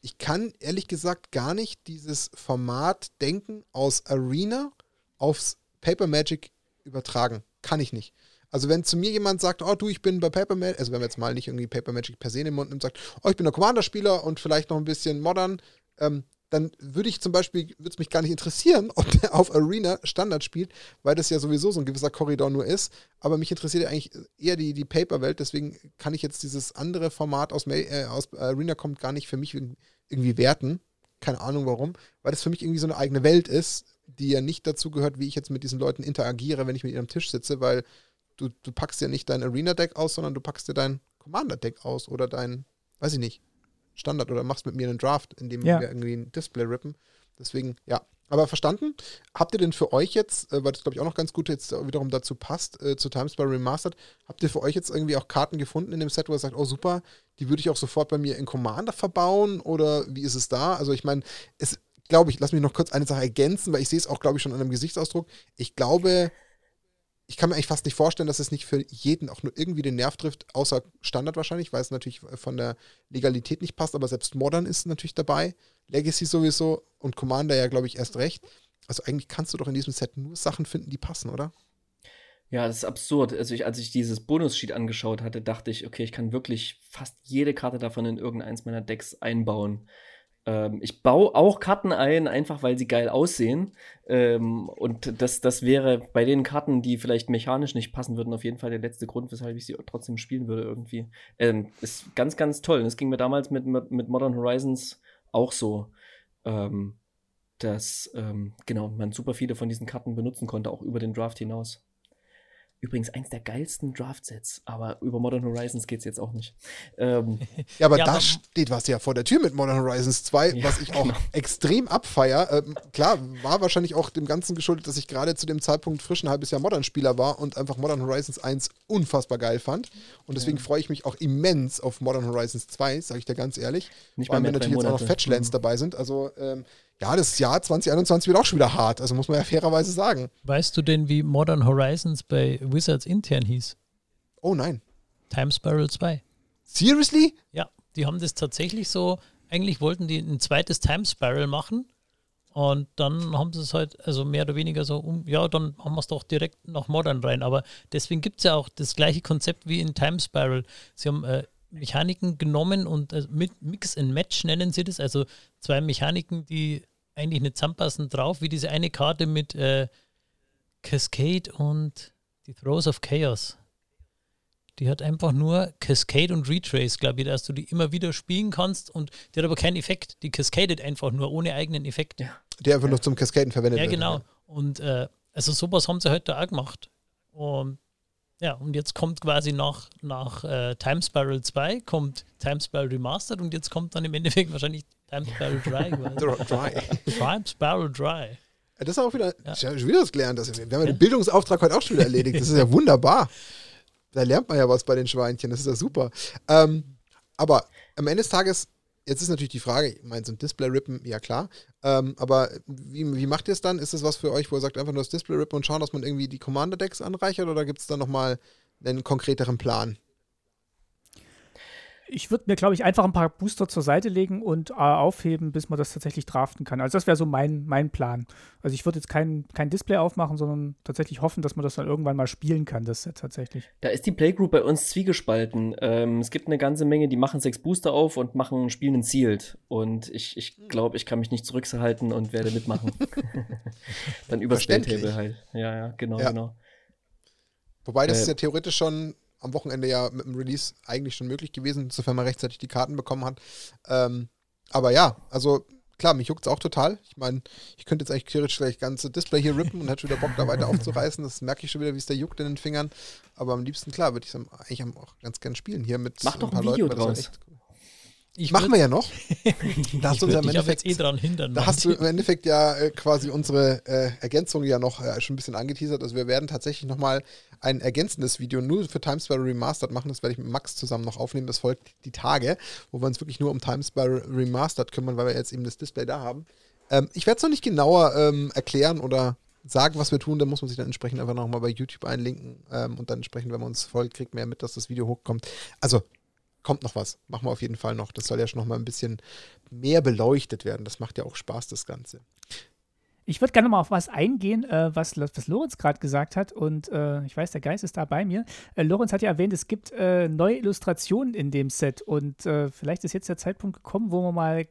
ich kann ehrlich gesagt gar nicht dieses Format denken aus Arena aufs Paper Magic übertragen. Kann ich nicht. Also wenn zu mir jemand sagt, oh du, ich bin bei Paper Magic, also wenn man jetzt mal nicht irgendwie Paper Magic per se in den Mund nimmt, sagt, oh, ich bin der Commander-Spieler und vielleicht noch ein bisschen modern, ähm, dann würde ich zum Beispiel, würde es mich gar nicht interessieren, ob der auf Arena Standard spielt, weil das ja sowieso so ein gewisser Korridor nur ist. Aber mich interessiert ja eigentlich eher die, die Paper-Welt, deswegen kann ich jetzt dieses andere Format aus, äh, aus Arena kommt gar nicht für mich irgendwie werten. Keine Ahnung warum, weil das für mich irgendwie so eine eigene Welt ist, die ja nicht dazu gehört, wie ich jetzt mit diesen Leuten interagiere, wenn ich mit ihnen am Tisch sitze, weil du, du packst ja nicht dein Arena-Deck aus, sondern du packst dir dein Commander-Deck aus oder dein, weiß ich nicht, Standard oder machst mit mir einen Draft, in dem ja. wir irgendwie ein Display rippen. Deswegen, ja. Aber verstanden, habt ihr denn für euch jetzt, äh, weil das glaube ich auch noch ganz gut jetzt wiederum dazu passt, äh, zu Timespire Remastered, habt ihr für euch jetzt irgendwie auch Karten gefunden in dem Set, wo ihr sagt, oh super, die würde ich auch sofort bei mir in Commander verbauen oder wie ist es da? Also ich meine, es glaube ich, lass mich noch kurz eine Sache ergänzen, weil ich sehe es auch, glaube ich, schon an einem Gesichtsausdruck. Ich glaube, ich kann mir eigentlich fast nicht vorstellen, dass es nicht für jeden auch nur irgendwie den Nerv trifft, außer Standard wahrscheinlich, weil es natürlich von der Legalität nicht passt, aber selbst Modern ist natürlich dabei, Legacy sowieso und Commander ja, glaube ich, erst recht. Also eigentlich kannst du doch in diesem Set nur Sachen finden, die passen, oder? Ja, das ist absurd. Also ich, als ich dieses Bonus-Sheet angeschaut hatte, dachte ich, okay, ich kann wirklich fast jede Karte davon in irgendeins meiner Decks einbauen. Ähm, ich baue auch Karten ein, einfach weil sie geil aussehen. Ähm, und das, das wäre bei den Karten, die vielleicht mechanisch nicht passen würden, auf jeden Fall der letzte Grund, weshalb ich sie trotzdem spielen würde irgendwie. Ähm, ist ganz, ganz toll. Und es ging mir damals mit, mit Modern Horizons auch so. Ähm, dass ähm, genau man super viele von diesen Karten benutzen konnte, auch über den Draft hinaus. Übrigens eins der geilsten Draft-Sets, aber über Modern Horizons geht es jetzt auch nicht. Ähm, ja, aber ja, da aber steht was ja vor der Tür mit Modern Horizons 2, ja, was ich auch genau. extrem abfeier. Ähm, klar, war wahrscheinlich auch dem Ganzen geschuldet, dass ich gerade zu dem Zeitpunkt frisch ein halbes Jahr Modern-Spieler war und einfach Modern Horizons 1 unfassbar geil fand. Und deswegen ja. freue ich mich auch immens auf Modern Horizons 2, sage ich dir ganz ehrlich. Nicht Vor allem, wenn natürlich jetzt auch noch Fetchlands mhm. dabei sind. Also ähm, ja, das Jahr 2021 wird auch schon wieder hart, also muss man ja fairerweise sagen. Weißt du denn, wie Modern Horizons bei Wizards intern hieß? Oh nein. Time Spiral 2. Seriously? Ja, die haben das tatsächlich so, eigentlich wollten die ein zweites Time Spiral machen und dann haben sie es halt, also mehr oder weniger so, um, ja, dann haben wir es doch direkt nach Modern rein. Aber deswegen gibt es ja auch das gleiche Konzept wie in Time Spiral. Sie haben äh, Mechaniken genommen und äh, mit Mix and Match nennen sie das, also zwei Mechaniken, die eigentlich nicht zusammenpassen drauf, wie diese eine Karte mit äh, Cascade und die Throws of Chaos. Die hat einfach nur Cascade und Retrace, glaube ich, dass du die immer wieder spielen kannst und die hat aber keinen Effekt. Die cascadet einfach nur ohne eigenen Effekt. Ja. Der einfach ja. nur zum Cascaden verwendet wird. Ja, genau. Und äh, also sowas haben sie heute auch gemacht. Und ja, und jetzt kommt quasi nach, nach äh, Time Spiral 2 kommt Time Spiral Remastered und jetzt kommt dann im Endeffekt wahrscheinlich Time Spiral Dry. Dry. Time Spiral Dry. Das ist auch wieder, ja. schon wieder was gelernt. Das, wir haben ja den Bildungsauftrag heute auch schon wieder erledigt. Das ist ja wunderbar. Da lernt man ja was bei den Schweinchen. Das ist ja super. Ähm, aber am Ende des Tages, jetzt ist natürlich die Frage, ich meine, so ein Display-Rippen, ja klar. Ähm, aber wie, wie macht ihr es dann? Ist das was für euch, wo ihr sagt, einfach nur das Display-Rippen und schauen, dass man irgendwie die Commander-Decks anreichert oder gibt es da nochmal einen konkreteren Plan? Ich würde mir, glaube ich, einfach ein paar Booster zur Seite legen und äh, aufheben, bis man das tatsächlich draften kann. Also das wäre so mein, mein Plan. Also ich würde jetzt kein, kein Display aufmachen, sondern tatsächlich hoffen, dass man das dann irgendwann mal spielen kann, das Set tatsächlich. Da ist die Playgroup bei uns zwiegespalten. Ähm, es gibt eine ganze Menge, die machen sechs Booster auf und machen Spielen Sealed. Und ich, ich glaube, ich kann mich nicht zurückhalten und werde mitmachen. dann über Spelltable halt. Ja, ja, genau, ja. genau. Wobei das äh, ist ja theoretisch schon am Wochenende ja mit dem Release eigentlich schon möglich gewesen, sofern man rechtzeitig die Karten bekommen hat. Ähm, aber ja, also klar, mich juckt es auch total. Ich meine, ich könnte jetzt eigentlich theoretisch gleich ganze Display hier rippen und hätte wieder Bock, da weiter aufzureißen. Das merke ich schon wieder, wie es da juckt in den Fingern. Aber am liebsten, klar, würde ich es eigentlich auch ganz gerne spielen hier mit Mach doch ein, ein Video Leuten, draus. Ich Machen wir ja noch. da hast du im Endeffekt, eh dran hindern. Da hast du im Endeffekt ja äh, quasi unsere äh, Ergänzung ja noch äh, schon ein bisschen angeteasert. Also wir werden tatsächlich nochmal ein ergänzendes Video nur für Times Sparrow Remastered machen. Das werde ich mit Max zusammen noch aufnehmen. Das folgt die Tage, wo wir uns wirklich nur um Times Sparrow Remastered kümmern, weil wir jetzt eben das Display da haben. Ähm, ich werde es noch nicht genauer ähm, erklären oder sagen, was wir tun. Da muss man sich dann entsprechend einfach nochmal bei YouTube einlinken ähm, und dann entsprechend, wenn man uns folgt, kriegt mehr mit, dass das Video hochkommt. Also kommt noch was. Machen wir auf jeden Fall noch. Das soll ja schon noch mal ein bisschen mehr beleuchtet werden. Das macht ja auch Spaß, das Ganze. Ich würde gerne mal auf was eingehen, äh, was, was Lorenz gerade gesagt hat. Und äh, ich weiß, der Geist ist da bei mir. Äh, Lorenz hat ja erwähnt, es gibt äh, neue Illustrationen in dem Set. Und äh, vielleicht ist jetzt der Zeitpunkt gekommen, wo wir mal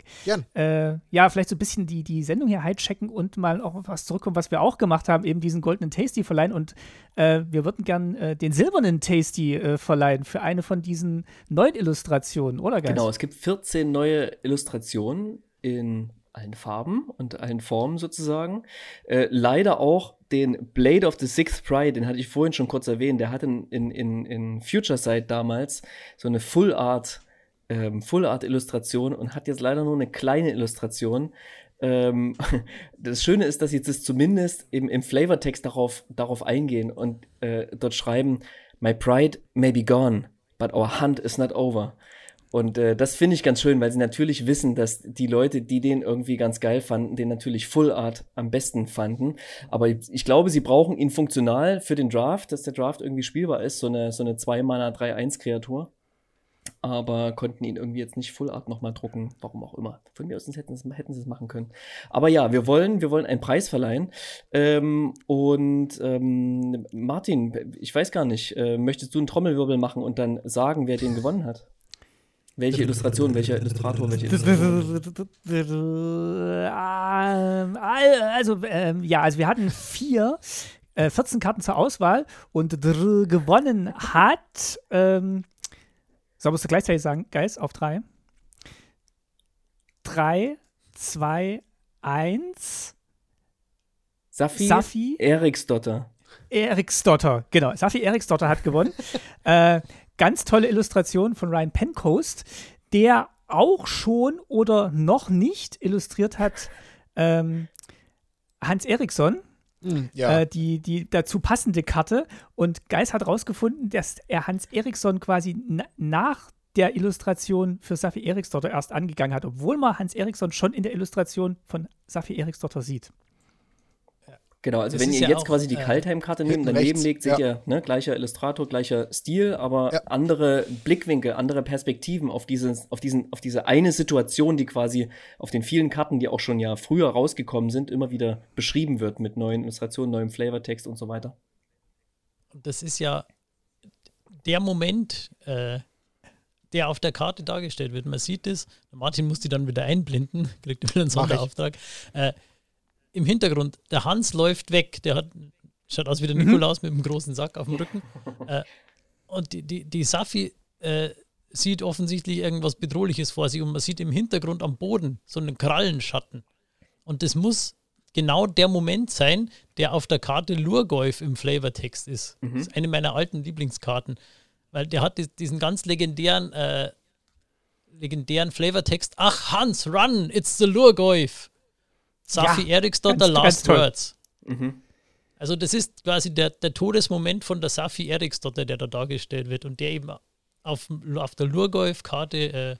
äh, ja, vielleicht so ein bisschen die, die Sendung hier hijacken und mal auch was zurückkommen, was wir auch gemacht haben, eben diesen goldenen Tasty verleihen. Und wir würden gern den silbernen Tasty verleihen für eine von diesen neuen Illustrationen, oder Geist? Genau, es gibt 14 neue Illustrationen in allen Farben und allen Formen sozusagen. Äh, leider auch den Blade of the Sixth Pride, den hatte ich vorhin schon kurz erwähnt, der hatte in, in, in Future Sight damals so eine Full Art, ähm, Full Art Illustration und hat jetzt leider nur eine kleine Illustration. Ähm, das Schöne ist, dass sie jetzt zumindest im, im Flavortext darauf, darauf eingehen und äh, dort schreiben, My pride may be gone, but our hunt is not over. Und äh, das finde ich ganz schön, weil sie natürlich wissen, dass die Leute, die den irgendwie ganz geil fanden, den natürlich Full Art am besten fanden. Aber ich, ich glaube, sie brauchen ihn funktional für den Draft, dass der Draft irgendwie spielbar ist, so eine, so eine 2-Mana 3-1-Kreatur. Aber konnten ihn irgendwie jetzt nicht Full Art nochmal drucken, warum auch immer. Von mir aus hätten sie, hätten sie es machen können. Aber ja, wir wollen, wir wollen einen Preis verleihen. Ähm, und ähm, Martin, ich weiß gar nicht, äh, möchtest du einen Trommelwirbel machen und dann sagen, wer den gewonnen hat? Welche Illustration, welcher Illustrator, welche Illustration? Ähm, also, ähm, ja, also wir hatten vier, äh, 14 Karten zur Auswahl und gewonnen hat, ähm, so musst du gleichzeitig sagen, Geist, auf drei. Drei, zwei, eins. Safi, Safi Eriksdotter. Eriksdotter, genau. Safi Eriksdotter hat gewonnen. äh, ganz tolle Illustration von Ryan Pencoast, der auch schon oder noch nicht illustriert hat ähm, Hans Eriksson. Mm, ja. äh, die, die dazu passende Karte. Und Geis hat herausgefunden, dass er Hans Eriksson quasi nach der Illustration für Safi Eriksdotter erst angegangen hat, obwohl man Hans Eriksson schon in der Illustration von Safi Eriksdotter sieht. Genau, also das wenn ihr ja jetzt auch, quasi die äh, Kaltheim-Karte nehmt, daneben rechts, legt, seht ja. ihr, ne, gleicher Illustrator, gleicher Stil, aber ja. andere Blickwinkel, andere Perspektiven auf, dieses, auf, diesen, auf diese eine Situation, die quasi auf den vielen Karten, die auch schon ja früher rausgekommen sind, immer wieder beschrieben wird mit neuen Illustrationen, neuem Flavortext und so weiter. Das ist ja der Moment, äh, der auf der Karte dargestellt wird. Man sieht es, Martin muss die dann wieder einblenden, kriegt wieder einen Sonderauftrag. Äh, im Hintergrund, der Hans läuft weg, der hat, schaut aus wie der mhm. Nikolaus mit einem großen Sack auf dem Rücken. äh, und die, die, die Safi äh, sieht offensichtlich irgendwas Bedrohliches vor sich und man sieht im Hintergrund am Boden so einen Krallenschatten. Und das muss genau der Moment sein, der auf der Karte Lurgolf im Flavortext ist. Mhm. Das ist eine meiner alten Lieblingskarten, weil der hat diesen ganz legendären, äh, legendären Flavortext. Ach, Hans, run, it's the Lurgolf. Safi ja, Eriksdotter Last Words. Mhm. Also das ist quasi der, der Todesmoment von der Safi Eriksdotter, der da dargestellt wird und der eben auf, auf der Lurgolf-Karte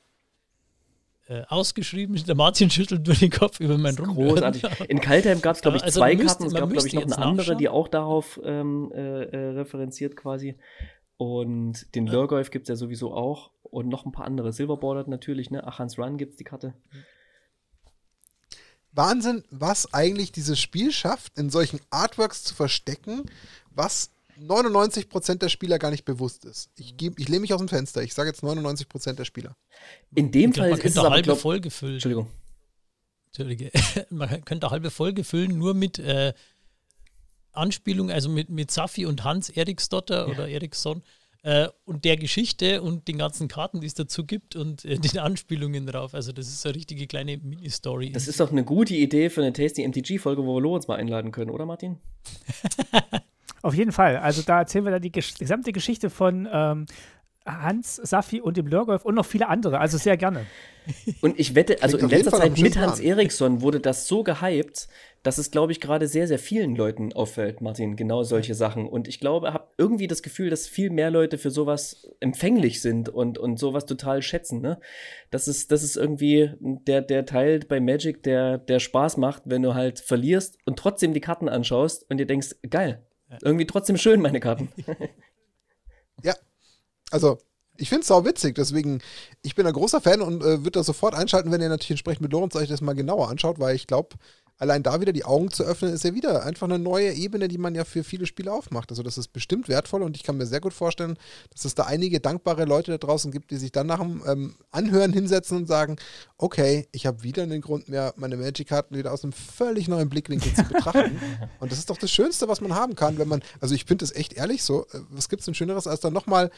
äh, äh, ausgeschrieben ist. Der Martin schüttelt nur den Kopf über meinen Rum. Großartig. In Kaltheim gab es, glaube ich, also zwei müsst, Karten. Es gab, glaube ich, noch eine andere, die auch darauf ähm, äh, äh, referenziert quasi. Und den Lurgolf gibt es ja sowieso auch. Und noch ein paar andere. Silverbordered natürlich, ne? Achans Run gibt es die Karte. Mhm. Wahnsinn, was eigentlich dieses Spiel schafft, in solchen Artworks zu verstecken, was 99% der Spieler gar nicht bewusst ist. Ich, ich lehne mich aus dem Fenster. Ich sage jetzt 99% der Spieler. In dem Fall ist es aber halbe glaub, Folge füllen. Entschuldigung. Entschuldige. man könnte halbe Folge füllen, nur mit äh, Anspielung, also mit, mit Safi und Hans Eriksdotter ja. oder Eriksson äh, und der Geschichte und den ganzen Karten, die es dazu gibt und äh, den Anspielungen drauf. Also das ist eine richtige kleine Mini-Story. Das ist doch eine gute Idee für eine Tasty MTG-Folge, wo wir Lorenz mal einladen können, oder Martin? Auf jeden Fall. Also da erzählen wir dann die gesamte Geschichte von ähm, Hans, Safi und dem Lörgolf und noch viele andere. Also sehr gerne. Und ich wette, also Klingt in letzter Zeit mit Hans Eriksson wurde das so gehypt, dass es, glaube ich, gerade sehr, sehr vielen Leuten auffällt, Martin, genau solche Sachen. Und ich glaube, habe irgendwie das Gefühl, dass viel mehr Leute für sowas empfänglich sind und, und sowas total schätzen. Ne? Das, ist, das ist irgendwie der, der Teil bei Magic, der, der Spaß macht, wenn du halt verlierst und trotzdem die Karten anschaust und dir denkst, geil, irgendwie trotzdem schön, meine Karten. ja, also ich finde es auch witzig, deswegen, ich bin ein großer Fan und äh, würde das sofort einschalten, wenn ihr natürlich entsprechend mit Lorenz euch das mal genauer anschaut, weil ich glaube, allein da wieder die Augen zu öffnen, ist ja wieder einfach eine neue Ebene, die man ja für viele Spiele aufmacht. Also das ist bestimmt wertvoll und ich kann mir sehr gut vorstellen, dass es da einige dankbare Leute da draußen gibt, die sich dann nach dem ähm, Anhören hinsetzen und sagen, okay, ich habe wieder einen Grund mehr, meine Magic-Karten wieder aus einem völlig neuen Blickwinkel zu betrachten. und das ist doch das Schönste, was man haben kann, wenn man, also ich finde es echt ehrlich so, äh, was gibt es denn Schöneres, als dann nochmal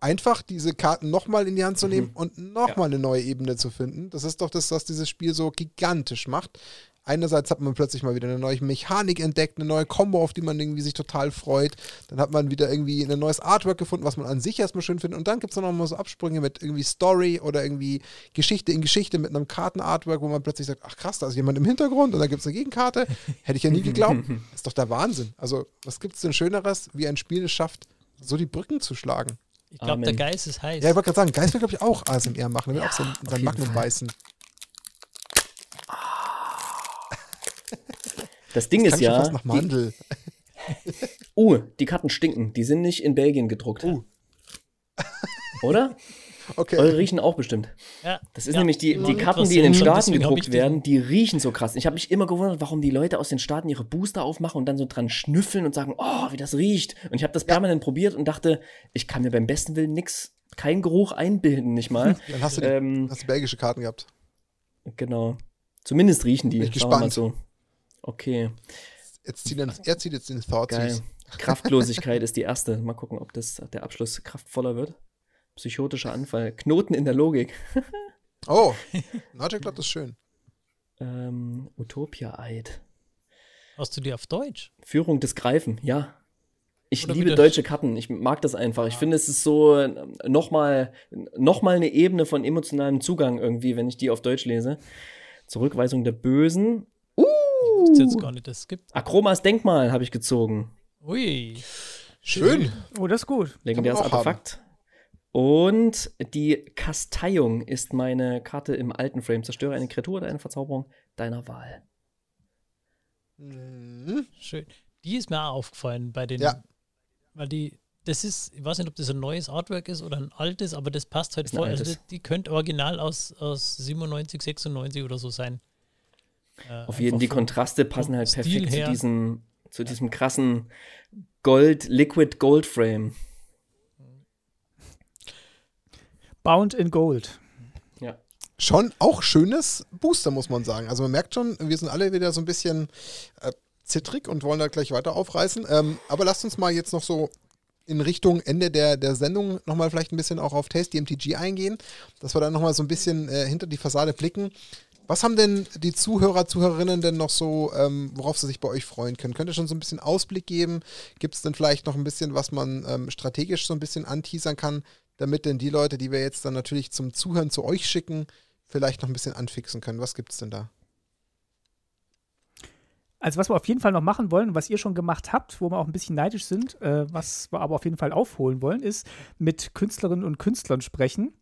einfach diese Karten nochmal in die Hand zu nehmen mhm. und nochmal ja. eine neue Ebene zu finden. Das ist doch das, was dieses Spiel so gigantisch macht einerseits hat man plötzlich mal wieder eine neue Mechanik entdeckt, eine neue Combo, auf die man irgendwie sich total freut. Dann hat man wieder irgendwie ein neues Artwork gefunden, was man an sich erstmal schön findet. Und dann gibt es noch mal so Absprünge mit irgendwie Story oder irgendwie Geschichte in Geschichte mit einem Kartenartwork, wo man plötzlich sagt, ach krass, da ist jemand im Hintergrund und da gibt es eine Gegenkarte. Hätte ich ja nie geglaubt. Das ist doch der Wahnsinn. Also, was gibt es denn Schöneres, wie ein Spiel es schafft, so die Brücken zu schlagen? Ich glaube, der Geist ist heiß. Ja, ich wollte gerade sagen, Geist will, glaube ich, auch ASMR machen. Der will ja, auch so sein Magnum beißen. Das Ding das ist ja. Fast nach Mandel. Die, uh, die Karten stinken. Die sind nicht in Belgien gedruckt. Uh. Oder? Okay. Eure riechen auch bestimmt. Ja. Das ist ja. nämlich die, die Karten, die in den Staaten gedruckt werden, die riechen so krass. Ich habe mich immer gewundert, warum die Leute aus den Staaten ihre Booster aufmachen und dann so dran schnüffeln und sagen, oh, wie das riecht. Und ich habe das permanent probiert und dachte, ich kann mir beim besten Willen nix, keinen Geruch einbilden, nicht mal. Dann hast du, die, ähm, hast du belgische Karten gehabt. Genau. Zumindest riechen die. Bin ich gespannt. So. Okay. Jetzt zieht er, er zieht jetzt den Thought Geil. Kraftlosigkeit ist die erste. Mal gucken, ob das der Abschluss kraftvoller wird. Psychotischer Anfall. Knoten in der Logik. oh, Logic Plot ist schön. Ähm, Utopia-Eid. Hast du die auf Deutsch? Führung des Greifen, ja. Ich Oder liebe deutsche Karten. Ich mag das einfach. Ich finde, es ist so nochmal noch mal eine Ebene von emotionalem Zugang irgendwie, wenn ich die auf Deutsch lese. Zurückweisung der Bösen. Ich wusste jetzt gar nicht, dass es gibt. Akromas Denkmal habe ich gezogen. Ui. Schön. Oh, das ist gut. Legendäres Artefakt. Haben. Und die Kasteiung ist meine Karte im alten Frame. Zerstöre eine Kreatur oder eine Verzauberung deiner Wahl. Mhm. Schön. Die ist mir auch aufgefallen bei den. Ja. Weil die, das ist, ich weiß nicht, ob das ein neues Artwork ist oder ein altes, aber das passt halt voll. Also die könnte original aus, aus 97, 96 oder so sein. Äh, Auf jeden Fall, die Kontraste passen halt Stil perfekt zu diesem, zu diesem krassen Gold, Liquid Gold Frame. Bound in Gold. Ja. Schon auch schönes Booster, muss man sagen. Also man merkt schon, wir sind alle wieder so ein bisschen äh, zittrig und wollen da gleich weiter aufreißen. Ähm, aber lasst uns mal jetzt noch so in Richtung Ende der, der Sendung nochmal vielleicht ein bisschen auch auf Tasty MTG eingehen, dass wir dann nochmal so ein bisschen äh, hinter die Fassade blicken. Was haben denn die Zuhörer, Zuhörerinnen denn noch so, ähm, worauf sie sich bei euch freuen können? Könnt ihr schon so ein bisschen Ausblick geben? Gibt es denn vielleicht noch ein bisschen, was man ähm, strategisch so ein bisschen anteasern kann, damit denn die Leute, die wir jetzt dann natürlich zum Zuhören zu euch schicken, vielleicht noch ein bisschen anfixen können? Was gibt es denn da? Also was wir auf jeden Fall noch machen wollen, was ihr schon gemacht habt, wo wir auch ein bisschen neidisch sind, äh, was wir aber auf jeden Fall aufholen wollen, ist mit Künstlerinnen und Künstlern sprechen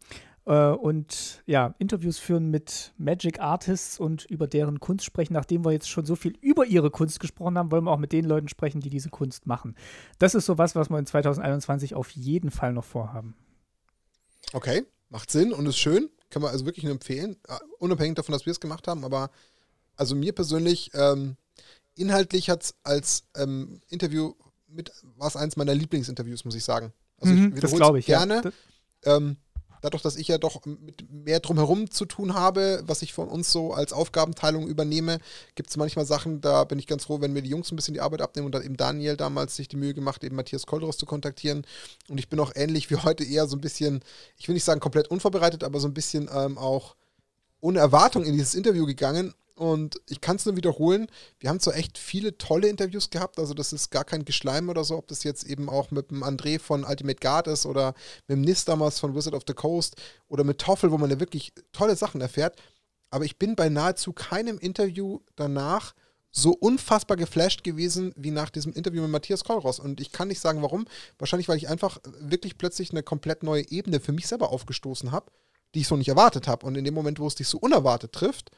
äh, und ja, Interviews führen mit Magic Artists und über deren Kunst sprechen. Nachdem wir jetzt schon so viel über ihre Kunst gesprochen haben, wollen wir auch mit den Leuten sprechen, die diese Kunst machen. Das ist sowas, was wir in 2021 auf jeden Fall noch vorhaben. Okay, macht Sinn und ist schön. Kann man also wirklich nur empfehlen. Uh, unabhängig davon, dass wir es gemacht haben, aber also mir persönlich, ähm, inhaltlich hat es als ähm, Interview mit, war es eins meiner Lieblingsinterviews, muss ich sagen. Also mhm, ich glaube ich gerne. Ja. Ähm, dadurch, dass ich ja doch mit mehr drumherum zu tun habe, was ich von uns so als Aufgabenteilung übernehme, gibt es manchmal Sachen, da bin ich ganz froh, wenn mir die Jungs ein bisschen die Arbeit abnehmen und dann eben Daniel damals sich die Mühe gemacht, eben Matthias Kolderos zu kontaktieren. Und ich bin auch ähnlich wie heute eher so ein bisschen, ich will nicht sagen komplett unvorbereitet, aber so ein bisschen ähm, auch ohne Erwartung in dieses Interview gegangen und ich kann es nur wiederholen. Wir haben zwar echt viele tolle Interviews gehabt, also das ist gar kein Geschleim oder so, ob das jetzt eben auch mit dem André von Ultimate Guard ist oder mit dem Nis damals von Wizard of the Coast oder mit Toffel, wo man ja wirklich tolle Sachen erfährt. Aber ich bin bei nahezu keinem Interview danach so unfassbar geflasht gewesen wie nach diesem Interview mit Matthias Kollross. Und ich kann nicht sagen, warum. Wahrscheinlich, weil ich einfach wirklich plötzlich eine komplett neue Ebene für mich selber aufgestoßen habe, die ich so nicht erwartet habe. Und in dem Moment, wo es dich so unerwartet trifft,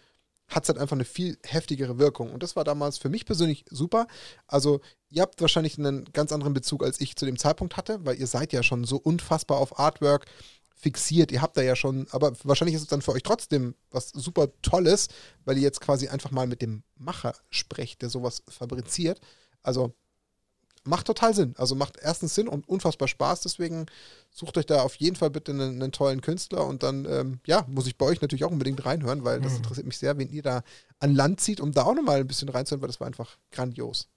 hat es halt einfach eine viel heftigere Wirkung. Und das war damals für mich persönlich super. Also, ihr habt wahrscheinlich einen ganz anderen Bezug, als ich zu dem Zeitpunkt hatte, weil ihr seid ja schon so unfassbar auf Artwork fixiert. Ihr habt da ja schon, aber wahrscheinlich ist es dann für euch trotzdem was super Tolles, weil ihr jetzt quasi einfach mal mit dem Macher sprecht, der sowas fabriziert. Also, macht total Sinn. Also macht erstens Sinn und unfassbar Spaß. Deswegen sucht euch da auf jeden Fall bitte einen, einen tollen Künstler und dann, ähm, ja, muss ich bei euch natürlich auch unbedingt reinhören, weil das mhm. interessiert mich sehr, wenn ihr da an Land zieht, um da auch nochmal ein bisschen reinzuhören, weil das war einfach grandios.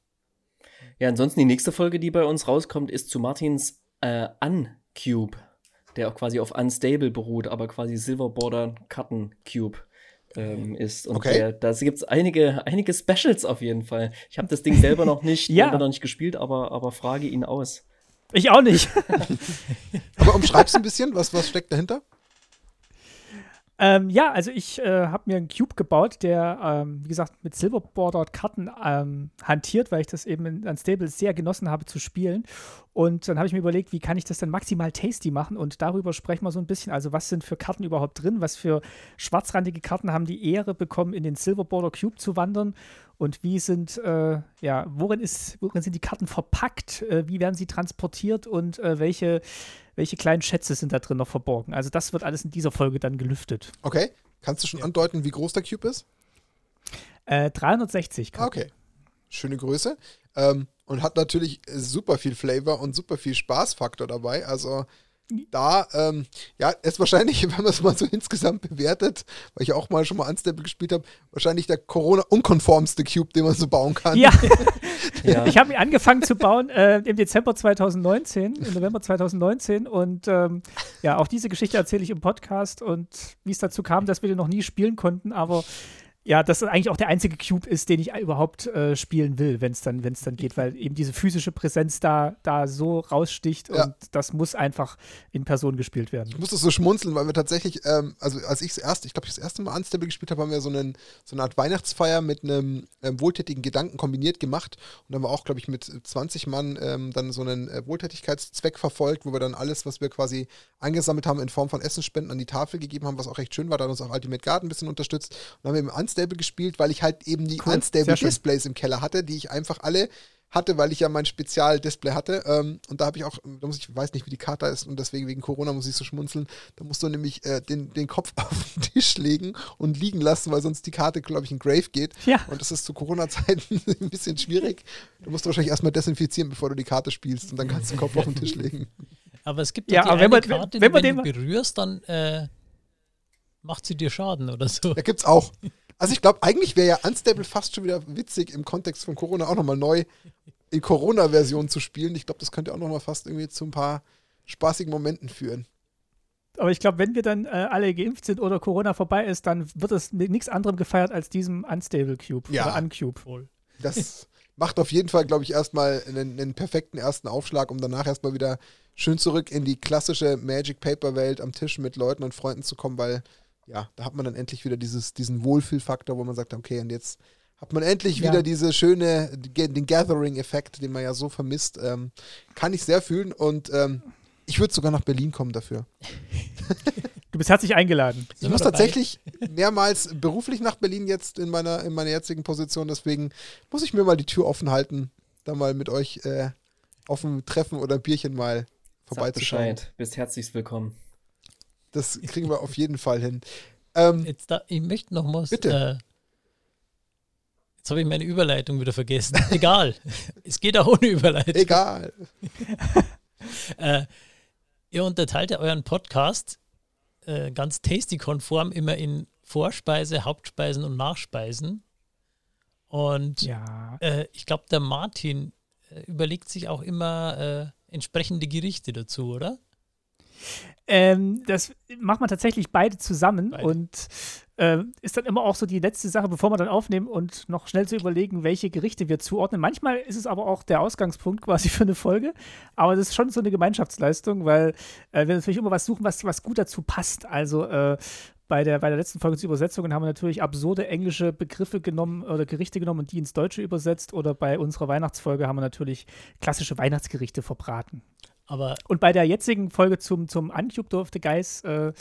Ja, ansonsten die nächste Folge, die bei uns rauskommt, ist zu Martins äh, Uncube, der auch quasi auf Unstable beruht, aber quasi Silver Border Karten Cube ähm, ist. Und okay. der, da gibt es einige, einige Specials auf jeden Fall. Ich habe das Ding selber noch nicht, ja. noch nicht gespielt, aber, aber frage ihn aus. Ich auch nicht. aber umschreibst du ein bisschen, was, was steckt dahinter? Ähm, ja, also ich äh, habe mir einen Cube gebaut, der, ähm, wie gesagt, mit Silverborder-Karten ähm, hantiert, weil ich das eben in Unstable sehr genossen habe zu spielen. Und dann habe ich mir überlegt, wie kann ich das denn maximal tasty machen? Und darüber sprechen wir so ein bisschen. Also, was sind für Karten überhaupt drin? Was für schwarzrandige Karten haben die Ehre bekommen, in den Silverborder Cube zu wandern? Und wie sind, äh, ja, worin, ist, worin sind die Karten verpackt? Äh, wie werden sie transportiert? Und äh, welche welche kleinen Schätze sind da drin noch verborgen. Also das wird alles in dieser Folge dann gelüftet. Okay. Kannst du schon ja. andeuten, wie groß der Cube ist? Äh, 360. Karten. Okay. Schöne Größe. Ähm, und hat natürlich super viel Flavor und super viel Spaßfaktor dabei. Also da, ähm, ja, ist wahrscheinlich, wenn man es mal so insgesamt bewertet, weil ich auch mal schon mal Unstable gespielt habe, wahrscheinlich der Corona-unkonformste Cube, den man so bauen kann. Ja, ja. ich habe ihn angefangen zu bauen äh, im Dezember 2019, im November 2019 und ähm, ja, auch diese Geschichte erzähle ich im Podcast und wie es dazu kam, dass wir den noch nie spielen konnten, aber ja, das eigentlich auch der einzige Cube ist, den ich überhaupt äh, spielen will, wenn es dann, dann geht, weil eben diese physische Präsenz da, da so raussticht ja. und das muss einfach in Person gespielt werden. Ich muss das so schmunzeln, weil wir tatsächlich, ähm, also als ich das erste, ich glaube, das erste Mal Unstable gespielt habe, haben wir so, einen, so eine Art Weihnachtsfeier mit einem ähm, wohltätigen Gedanken kombiniert gemacht und dann haben wir auch, glaube ich, mit 20 Mann ähm, dann so einen äh, Wohltätigkeitszweck verfolgt, wo wir dann alles, was wir quasi eingesammelt haben, in Form von Essensspenden an die Tafel gegeben haben, was auch recht schön war, da hat uns auch Ultimate Garden ein bisschen unterstützt und dann haben wir im Unstable gespielt, weil ich halt eben die cool. Unstable Displays im Keller hatte, die ich einfach alle hatte, weil ich ja mein Spezialdisplay hatte. Ähm, und da habe ich auch, da muss ich, weiß nicht, wie die Karte ist und deswegen wegen Corona muss ich so schmunzeln. Da musst du nämlich äh, den, den Kopf auf den Tisch legen und liegen lassen, weil sonst die Karte, glaube ich, in Grave geht. Ja. Und das ist zu Corona-Zeiten ein bisschen schwierig. Du musst wahrscheinlich erstmal desinfizieren, bevor du die Karte spielst und dann kannst du den Kopf auf den Tisch legen. Aber es gibt ja, aber wenn man, Karte, wenn, wenn, wenn du berührst, dann äh, macht sie dir Schaden oder so. Da gibt's auch. Also ich glaube, eigentlich wäre ja Unstable fast schon wieder witzig im Kontext von Corona auch nochmal neu in Corona-Version zu spielen. Ich glaube, das könnte auch nochmal fast irgendwie zu ein paar spaßigen Momenten führen. Aber ich glaube, wenn wir dann äh, alle geimpft sind oder Corona vorbei ist, dann wird es mit nichts anderem gefeiert als diesem Unstable Cube ja. oder Uncube. Das macht auf jeden Fall, glaube ich, erstmal einen, einen perfekten ersten Aufschlag, um danach erstmal wieder schön zurück in die klassische Magic Paper Welt am Tisch mit Leuten und Freunden zu kommen, weil ja, da hat man dann endlich wieder dieses, diesen Wohlfühlfaktor, wo man sagt, okay, und jetzt hat man endlich ja. wieder diese schöne, den Gathering-Effekt, den man ja so vermisst. Ähm, kann ich sehr fühlen und ähm, ich würde sogar nach Berlin kommen dafür. Du bist herzlich eingeladen. Ich muss tatsächlich mehrmals beruflich nach Berlin jetzt in meiner, in meiner jetzigen Position, deswegen muss ich mir mal die Tür offen halten, da mal mit euch äh, auf dem Treffen oder Bierchen mal vorbeizuschauen. Bescheid, bist herzlichst willkommen. Das kriegen wir auf jeden Fall hin. Ähm, jetzt da, ich möchte noch was. Bitte. Äh, jetzt habe ich meine Überleitung wieder vergessen. Egal. es geht auch ohne Überleitung. Egal. äh, ihr unterteilt ja euren Podcast äh, ganz tasty-konform immer in Vorspeise, Hauptspeisen und Nachspeisen. Und ja. Äh, ich glaube, der Martin äh, überlegt sich auch immer äh, entsprechende Gerichte dazu, oder? Ähm, das macht man tatsächlich beide zusammen beide. und äh, ist dann immer auch so die letzte Sache, bevor wir dann aufnehmen und noch schnell zu überlegen, welche Gerichte wir zuordnen. Manchmal ist es aber auch der Ausgangspunkt quasi für eine Folge, aber das ist schon so eine Gemeinschaftsleistung, weil äh, wir natürlich immer was suchen, was, was gut dazu passt. Also äh, bei der, bei der letzten Folge zu Übersetzungen haben wir natürlich absurde englische Begriffe genommen oder Gerichte genommen und die ins Deutsche übersetzt. Oder bei unserer Weihnachtsfolge haben wir natürlich klassische Weihnachtsgerichte verbraten. Aber und bei der jetzigen Folge zum, zum Uncube durfte Geis äh,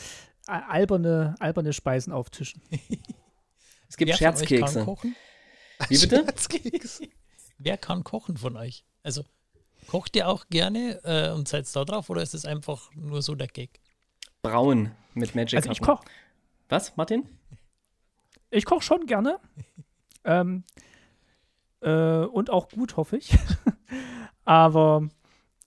alberne, alberne Speisen auftischen. es gibt Wer Scherzkekse. Kann kochen? Wie bitte? Scherzkekse. Wer kann kochen von euch? Also kocht ihr auch gerne äh, und seid da drauf oder ist es einfach nur so der Gag? Braun mit Magic. Also ich koche. Was, Martin? Ich koche schon gerne. ähm, äh, und auch gut, hoffe ich. Aber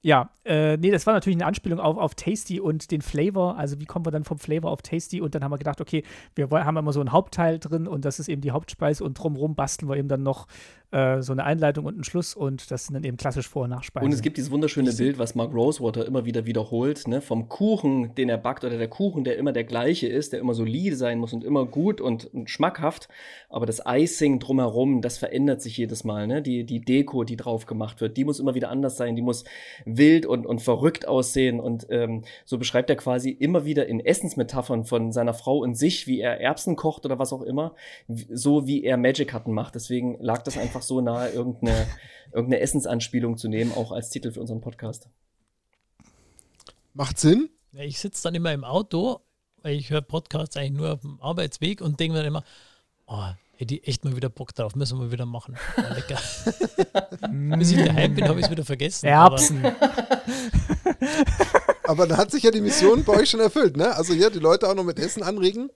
ja, äh, nee, das war natürlich eine Anspielung auf, auf Tasty und den Flavor. Also, wie kommen wir dann vom Flavor auf Tasty? Und dann haben wir gedacht, okay, wir haben immer so einen Hauptteil drin und das ist eben die Hauptspeise und drumherum basteln wir eben dann noch äh, so eine Einleitung und einen Schluss und das sind dann eben klassisch Vor- und Nachspeisen. Und es gibt dieses wunderschöne Bild, was Mark Rosewater immer wieder wiederholt, ne, vom Kuchen, den er backt oder der Kuchen, der immer der gleiche ist, der immer solide sein muss und immer gut und, und schmackhaft, aber das Icing drumherum, das verändert sich jedes Mal, ne? Die, die Deko, die drauf gemacht wird, die muss immer wieder anders sein, die muss wild und, und verrückt aussehen und ähm, so beschreibt er quasi immer wieder in Essensmetaphern von seiner Frau und sich, wie er Erbsen kocht oder was auch immer, so wie er Magic Hatten macht. Deswegen lag das einfach so nahe, irgendeine, irgendeine Essensanspielung zu nehmen, auch als Titel für unseren Podcast. Macht Sinn? Ich sitze dann immer im Auto, weil ich höre Podcasts eigentlich nur auf dem Arbeitsweg und denke mir immer, oh, hätte ich echt mal wieder Bock drauf, müssen wir wieder machen. Ja, lecker. Bis ich daheim bin, habe ich es wieder vergessen. Erbsen. Aber, aber dann hat sich ja die Mission bei euch schon erfüllt, ne? Also hier die Leute auch noch mit Essen anregen.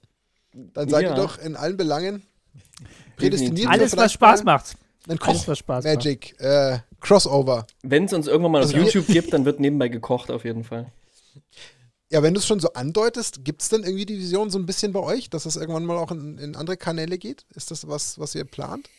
Dann seid ja. ihr doch in allen Belangen prädestiniert. Alles, was Spaß macht. Ein Koch Spaß Magic äh, Crossover. Wenn es uns irgendwann mal auf also, YouTube gibt, dann wird nebenbei gekocht auf jeden Fall. Ja, wenn du es schon so andeutest, gibt es dann irgendwie die Vision so ein bisschen bei euch, dass es irgendwann mal auch in, in andere Kanäle geht? Ist das was, was ihr plant?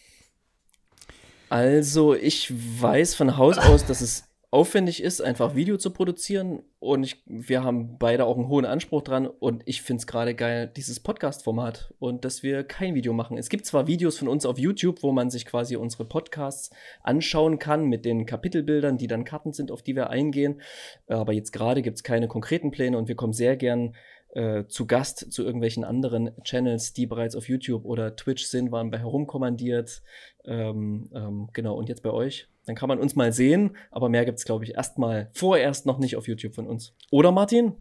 Also, ich weiß von Haus aus, dass es aufwendig ist, einfach Video zu produzieren. Und ich, wir haben beide auch einen hohen Anspruch dran. Und ich finde es gerade geil, dieses Podcast-Format und dass wir kein Video machen. Es gibt zwar Videos von uns auf YouTube, wo man sich quasi unsere Podcasts anschauen kann mit den Kapitelbildern, die dann Karten sind, auf die wir eingehen. Aber jetzt gerade gibt es keine konkreten Pläne und wir kommen sehr gern äh, zu Gast zu irgendwelchen anderen Channels, die bereits auf YouTube oder Twitch sind, waren bei herumkommandiert. Ähm, ähm, genau, und jetzt bei euch. Dann kann man uns mal sehen, aber mehr gibt es, glaube ich, erstmal vorerst noch nicht auf YouTube von uns. Oder Martin?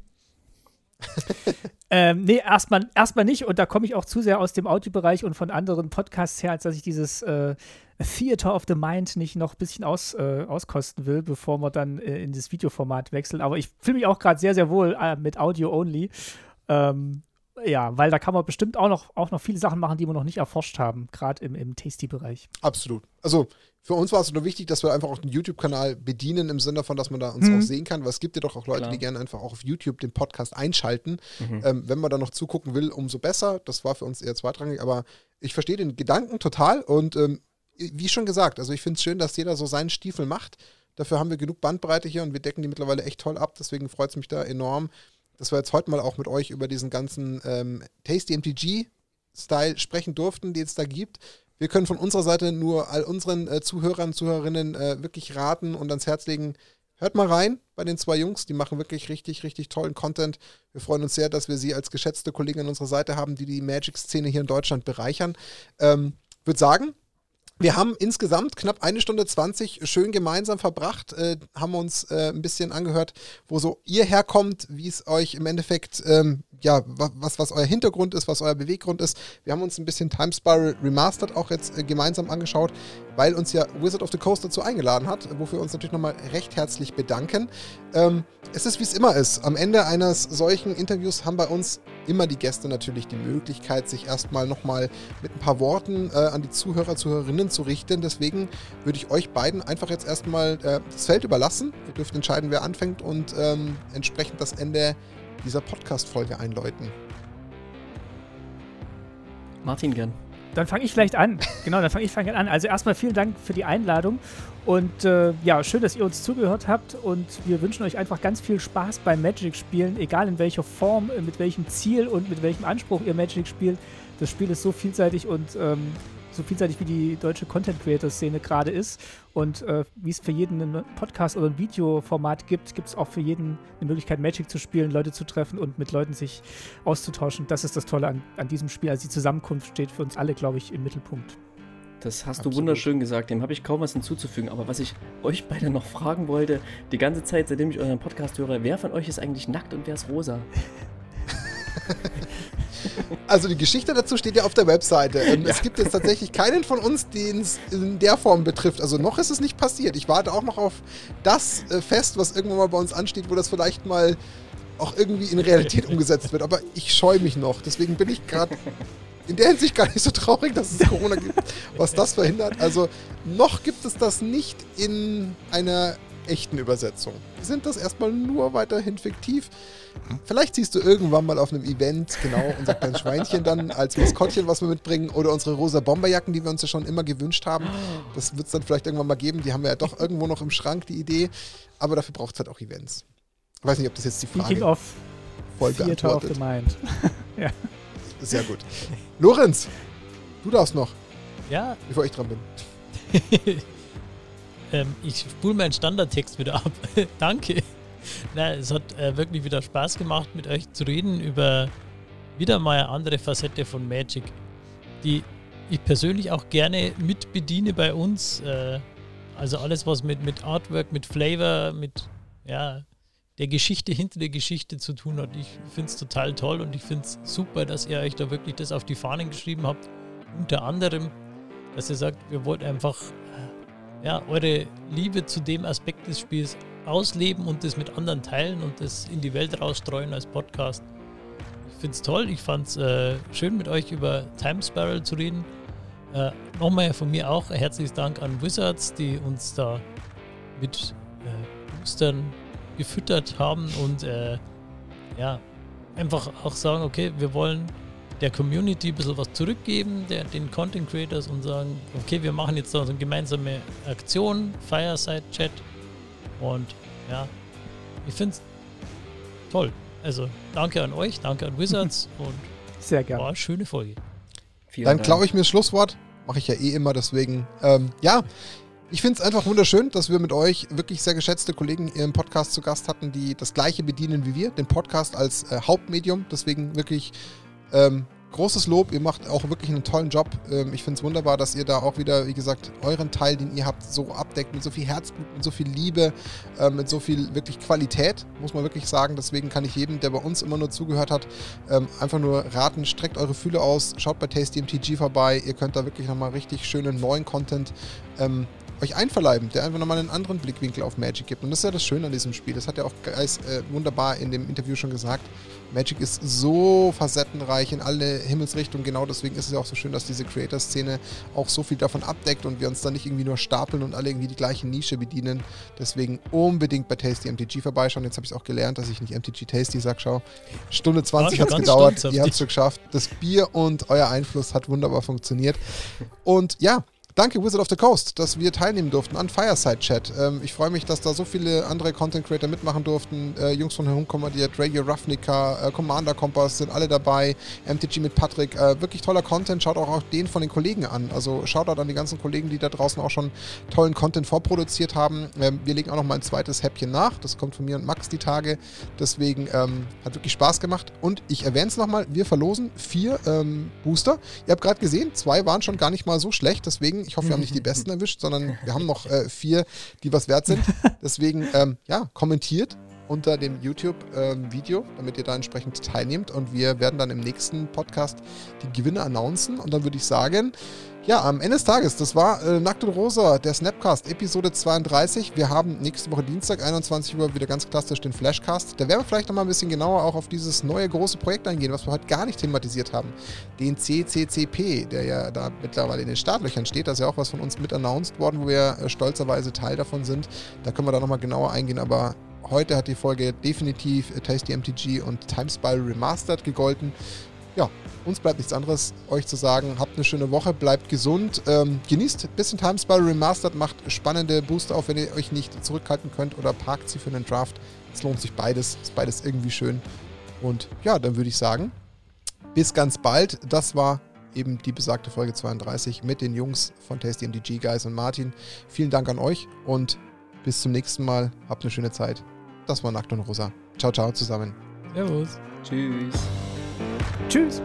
ähm, nee, erstmal erstmal nicht. Und da komme ich auch zu sehr aus dem Audiobereich und von anderen Podcasts her, als dass ich dieses äh, Theater of the Mind nicht noch ein bisschen aus, äh, auskosten will, bevor wir dann äh, in das Videoformat wechseln. Aber ich fühle mich auch gerade sehr, sehr wohl äh, mit Audio only. Ähm, ja, weil da kann man bestimmt auch noch, auch noch viele Sachen machen, die wir noch nicht erforscht haben, gerade im, im Tasty-Bereich. Absolut. Also für uns war es nur wichtig, dass wir einfach auch den YouTube-Kanal bedienen, im Sinne von, dass man da uns mhm. auch sehen kann, weil es gibt ja doch auch Leute, Klar. die gerne einfach auch auf YouTube den Podcast einschalten. Mhm. Ähm, wenn man da noch zugucken will, umso besser. Das war für uns eher zweitrangig, aber ich verstehe den Gedanken total und ähm, wie schon gesagt, also ich finde es schön, dass jeder so seinen Stiefel macht. Dafür haben wir genug Bandbreite hier und wir decken die mittlerweile echt toll ab. Deswegen freut es mich da enorm, dass wir jetzt heute mal auch mit euch über diesen ganzen ähm, Tasty MTG-Style sprechen durften, den es da gibt. Wir können von unserer Seite nur all unseren äh, Zuhörern, Zuhörerinnen äh, wirklich raten und ans Herz legen. Hört mal rein bei den zwei Jungs, die machen wirklich richtig, richtig tollen Content. Wir freuen uns sehr, dass wir sie als geschätzte Kollegen an unserer Seite haben, die die Magic-Szene hier in Deutschland bereichern. Ähm, würde sagen, wir haben insgesamt knapp eine Stunde 20 schön gemeinsam verbracht, äh, haben uns äh, ein bisschen angehört, wo so ihr herkommt, wie es euch im Endeffekt ähm, ja, was, was euer Hintergrund ist, was euer Beweggrund ist. Wir haben uns ein bisschen Time Spiral Remastered auch jetzt äh, gemeinsam angeschaut, weil uns ja Wizard of the Coast dazu eingeladen hat, wofür wir uns natürlich nochmal recht herzlich bedanken. Ähm, es ist, wie es immer ist. Am Ende eines solchen Interviews haben bei uns immer die Gäste natürlich die Möglichkeit, sich erstmal nochmal mit ein paar Worten äh, an die Zuhörer, Zuhörerinnen zu richten. Deswegen würde ich euch beiden einfach jetzt erstmal äh, das Feld überlassen. Ihr dürft entscheiden, wer anfängt und ähm, entsprechend das Ende dieser Podcast-Folge einläuten? Martin gern. Dann fange ich vielleicht an. Genau, dann fange ich fang an. Also erstmal vielen Dank für die Einladung. Und äh, ja, schön, dass ihr uns zugehört habt. Und wir wünschen euch einfach ganz viel Spaß beim Magic-Spielen, egal in welcher Form, äh, mit welchem Ziel und mit welchem Anspruch ihr Magic spielt. Das Spiel ist so vielseitig und ähm, so vielseitig wie die deutsche Content Creator Szene gerade ist und äh, wie es für jeden einen Podcast oder ein Videoformat gibt, gibt es auch für jeden eine Möglichkeit, Magic zu spielen, Leute zu treffen und mit Leuten sich auszutauschen. Das ist das Tolle an, an diesem Spiel. Also die Zusammenkunft steht für uns alle, glaube ich, im Mittelpunkt. Das hast Absolut. du wunderschön gesagt, dem habe ich kaum was hinzuzufügen. Aber was ich euch beide noch fragen wollte, die ganze Zeit, seitdem ich euren Podcast höre, wer von euch ist eigentlich nackt und wer ist rosa? Also die Geschichte dazu steht ja auf der Webseite. Ähm, ja. Es gibt jetzt tatsächlich keinen von uns, den es in der Form betrifft. Also noch ist es nicht passiert. Ich warte auch noch auf das äh, Fest, was irgendwann mal bei uns ansteht, wo das vielleicht mal auch irgendwie in Realität umgesetzt wird. Aber ich scheue mich noch. Deswegen bin ich gerade in der Hinsicht gar nicht so traurig, dass es Corona gibt, was das verhindert. Also noch gibt es das nicht in einer echten Übersetzung. Sind das erstmal nur weiterhin fiktiv. Vielleicht siehst du irgendwann mal auf einem Event genau unser kleines Schweinchen dann als Maskottchen, was wir mitbringen, oder unsere rosa Bomberjacken, die wir uns ja schon immer gewünscht haben. Das wird es dann vielleicht irgendwann mal geben. Die haben wir ja doch irgendwo noch im Schrank, die Idee. Aber dafür braucht es halt auch Events. Ich weiß nicht, ob das jetzt die Frage Speaking of voll beantwortet. Of the mind. ja. Sehr gut. Lorenz, du darfst noch. Ja. Bevor ich dran bin. ähm, ich spule meinen Standardtext wieder ab. Danke. Na, es hat äh, wirklich wieder Spaß gemacht, mit euch zu reden über wieder mal eine andere Facette von Magic, die ich persönlich auch gerne mitbediene bei uns. Äh, also alles, was mit, mit Artwork, mit Flavor, mit ja, der Geschichte hinter der Geschichte zu tun hat. Ich finde es total toll und ich finde es super, dass ihr euch da wirklich das auf die Fahnen geschrieben habt. Unter anderem, dass ihr sagt, wir wollt einfach ja, eure Liebe zu dem Aspekt des Spiels ausleben und das mit anderen teilen und das in die Welt rausstreuen als Podcast. Ich finde es toll. Ich fand es äh, schön, mit euch über Time Spiral zu reden. Äh, Nochmal von mir auch ein herzliches Dank an Wizards, die uns da mit äh, Boostern gefüttert haben und äh, ja, einfach auch sagen, okay, wir wollen der Community ein bisschen was zurückgeben, der, den Content Creators und sagen, okay, wir machen jetzt so eine gemeinsame Aktion, Fireside Chat und ja, ich finde es toll. Also danke an euch, danke an Wizards und sehr gerne. War eine schöne Folge. Vielen Dann klaue ich mir das Schlusswort. Mache ich ja eh immer, deswegen. Ähm, ja, ich finde es einfach wunderschön, dass wir mit euch wirklich sehr geschätzte Kollegen im Podcast zu Gast hatten, die das gleiche bedienen wie wir, den Podcast als äh, Hauptmedium. Deswegen wirklich ähm, großes Lob, ihr macht auch wirklich einen tollen Job. Ähm, ich finde es wunderbar, dass ihr da auch wieder, wie gesagt, euren Teil, den ihr habt, so abdeckt mit so viel Herzblut, mit so viel Liebe, ähm, mit so viel wirklich Qualität, muss man wirklich sagen. Deswegen kann ich jedem, der bei uns immer nur zugehört hat, ähm, einfach nur raten, streckt eure Fühle aus, schaut bei Tasty MTG vorbei. Ihr könnt da wirklich nochmal richtig schönen neuen Content euch einverleiben, der einfach nochmal einen anderen Blickwinkel auf Magic gibt. Und das ist ja das Schöne an diesem Spiel. Das hat ja auch Geis äh, wunderbar in dem Interview schon gesagt. Magic ist so facettenreich in alle Himmelsrichtungen. Genau deswegen ist es ja auch so schön, dass diese Creator-Szene auch so viel davon abdeckt und wir uns dann nicht irgendwie nur stapeln und alle irgendwie die gleiche Nische bedienen. Deswegen unbedingt bei Tasty MTG vorbeischauen. Jetzt habe ich auch gelernt, dass ich nicht MTG Tasty sage. Schau, Stunde 20 hat es gedauert. Ihr habt es geschafft. Das Bier und euer Einfluss hat wunderbar funktioniert. Und ja, Danke Wizard of the Coast, dass wir teilnehmen durften an Fireside Chat. Ähm, ich freue mich, dass da so viele andere Content Creator mitmachen durften. Äh, Jungs von Herumkommandiert, Radio Ravnica, äh, Commander Kompass sind alle dabei. MTG mit Patrick. Äh, wirklich toller Content. Schaut auch, auch den von den Kollegen an. Also schaut auch an die ganzen Kollegen, die da draußen auch schon tollen Content vorproduziert haben. Ähm, wir legen auch noch mal ein zweites Häppchen nach. Das kommt von mir und Max die Tage. Deswegen ähm, hat wirklich Spaß gemacht. Und ich erwähne es nochmal, wir verlosen vier ähm, Booster. Ihr habt gerade gesehen, zwei waren schon gar nicht mal so schlecht. Deswegen ich hoffe, wir haben nicht die besten erwischt, sondern wir haben noch äh, vier, die was wert sind. Deswegen, ähm, ja, kommentiert unter dem YouTube-Video, ähm, damit ihr da entsprechend teilnehmt. Und wir werden dann im nächsten Podcast die Gewinne announcen. Und dann würde ich sagen, ja, am Ende des Tages, das war äh, Nackt und Rosa, der Snapcast, Episode 32. Wir haben nächste Woche Dienstag, 21 Uhr, wieder ganz klassisch den Flashcast. Da werden wir vielleicht nochmal ein bisschen genauer auch auf dieses neue große Projekt eingehen, was wir heute gar nicht thematisiert haben. Den CCCP, der ja da mittlerweile in den Startlöchern steht. Das ist ja auch was von uns mit announced worden, wo wir äh, stolzerweise Teil davon sind. Da können wir da nochmal genauer eingehen, aber heute hat die Folge definitiv äh, Tasty MTG und Time Spiral Remastered gegolten. Ja, uns bleibt nichts anderes, euch zu sagen, habt eine schöne Woche, bleibt gesund, ähm, genießt ein bisschen Time Spiral Remastered, macht spannende Booster auf, wenn ihr euch nicht zurückhalten könnt oder parkt sie für einen Draft. Es lohnt sich beides, ist beides irgendwie schön. Und ja, dann würde ich sagen, bis ganz bald. Das war eben die besagte Folge 32 mit den Jungs von Tasty MDG, Guys und Martin. Vielen Dank an euch und bis zum nächsten Mal. Habt eine schöne Zeit. Das war Nackt und Rosa. Ciao, ciao zusammen. Servus. Tschüss. Tschüss.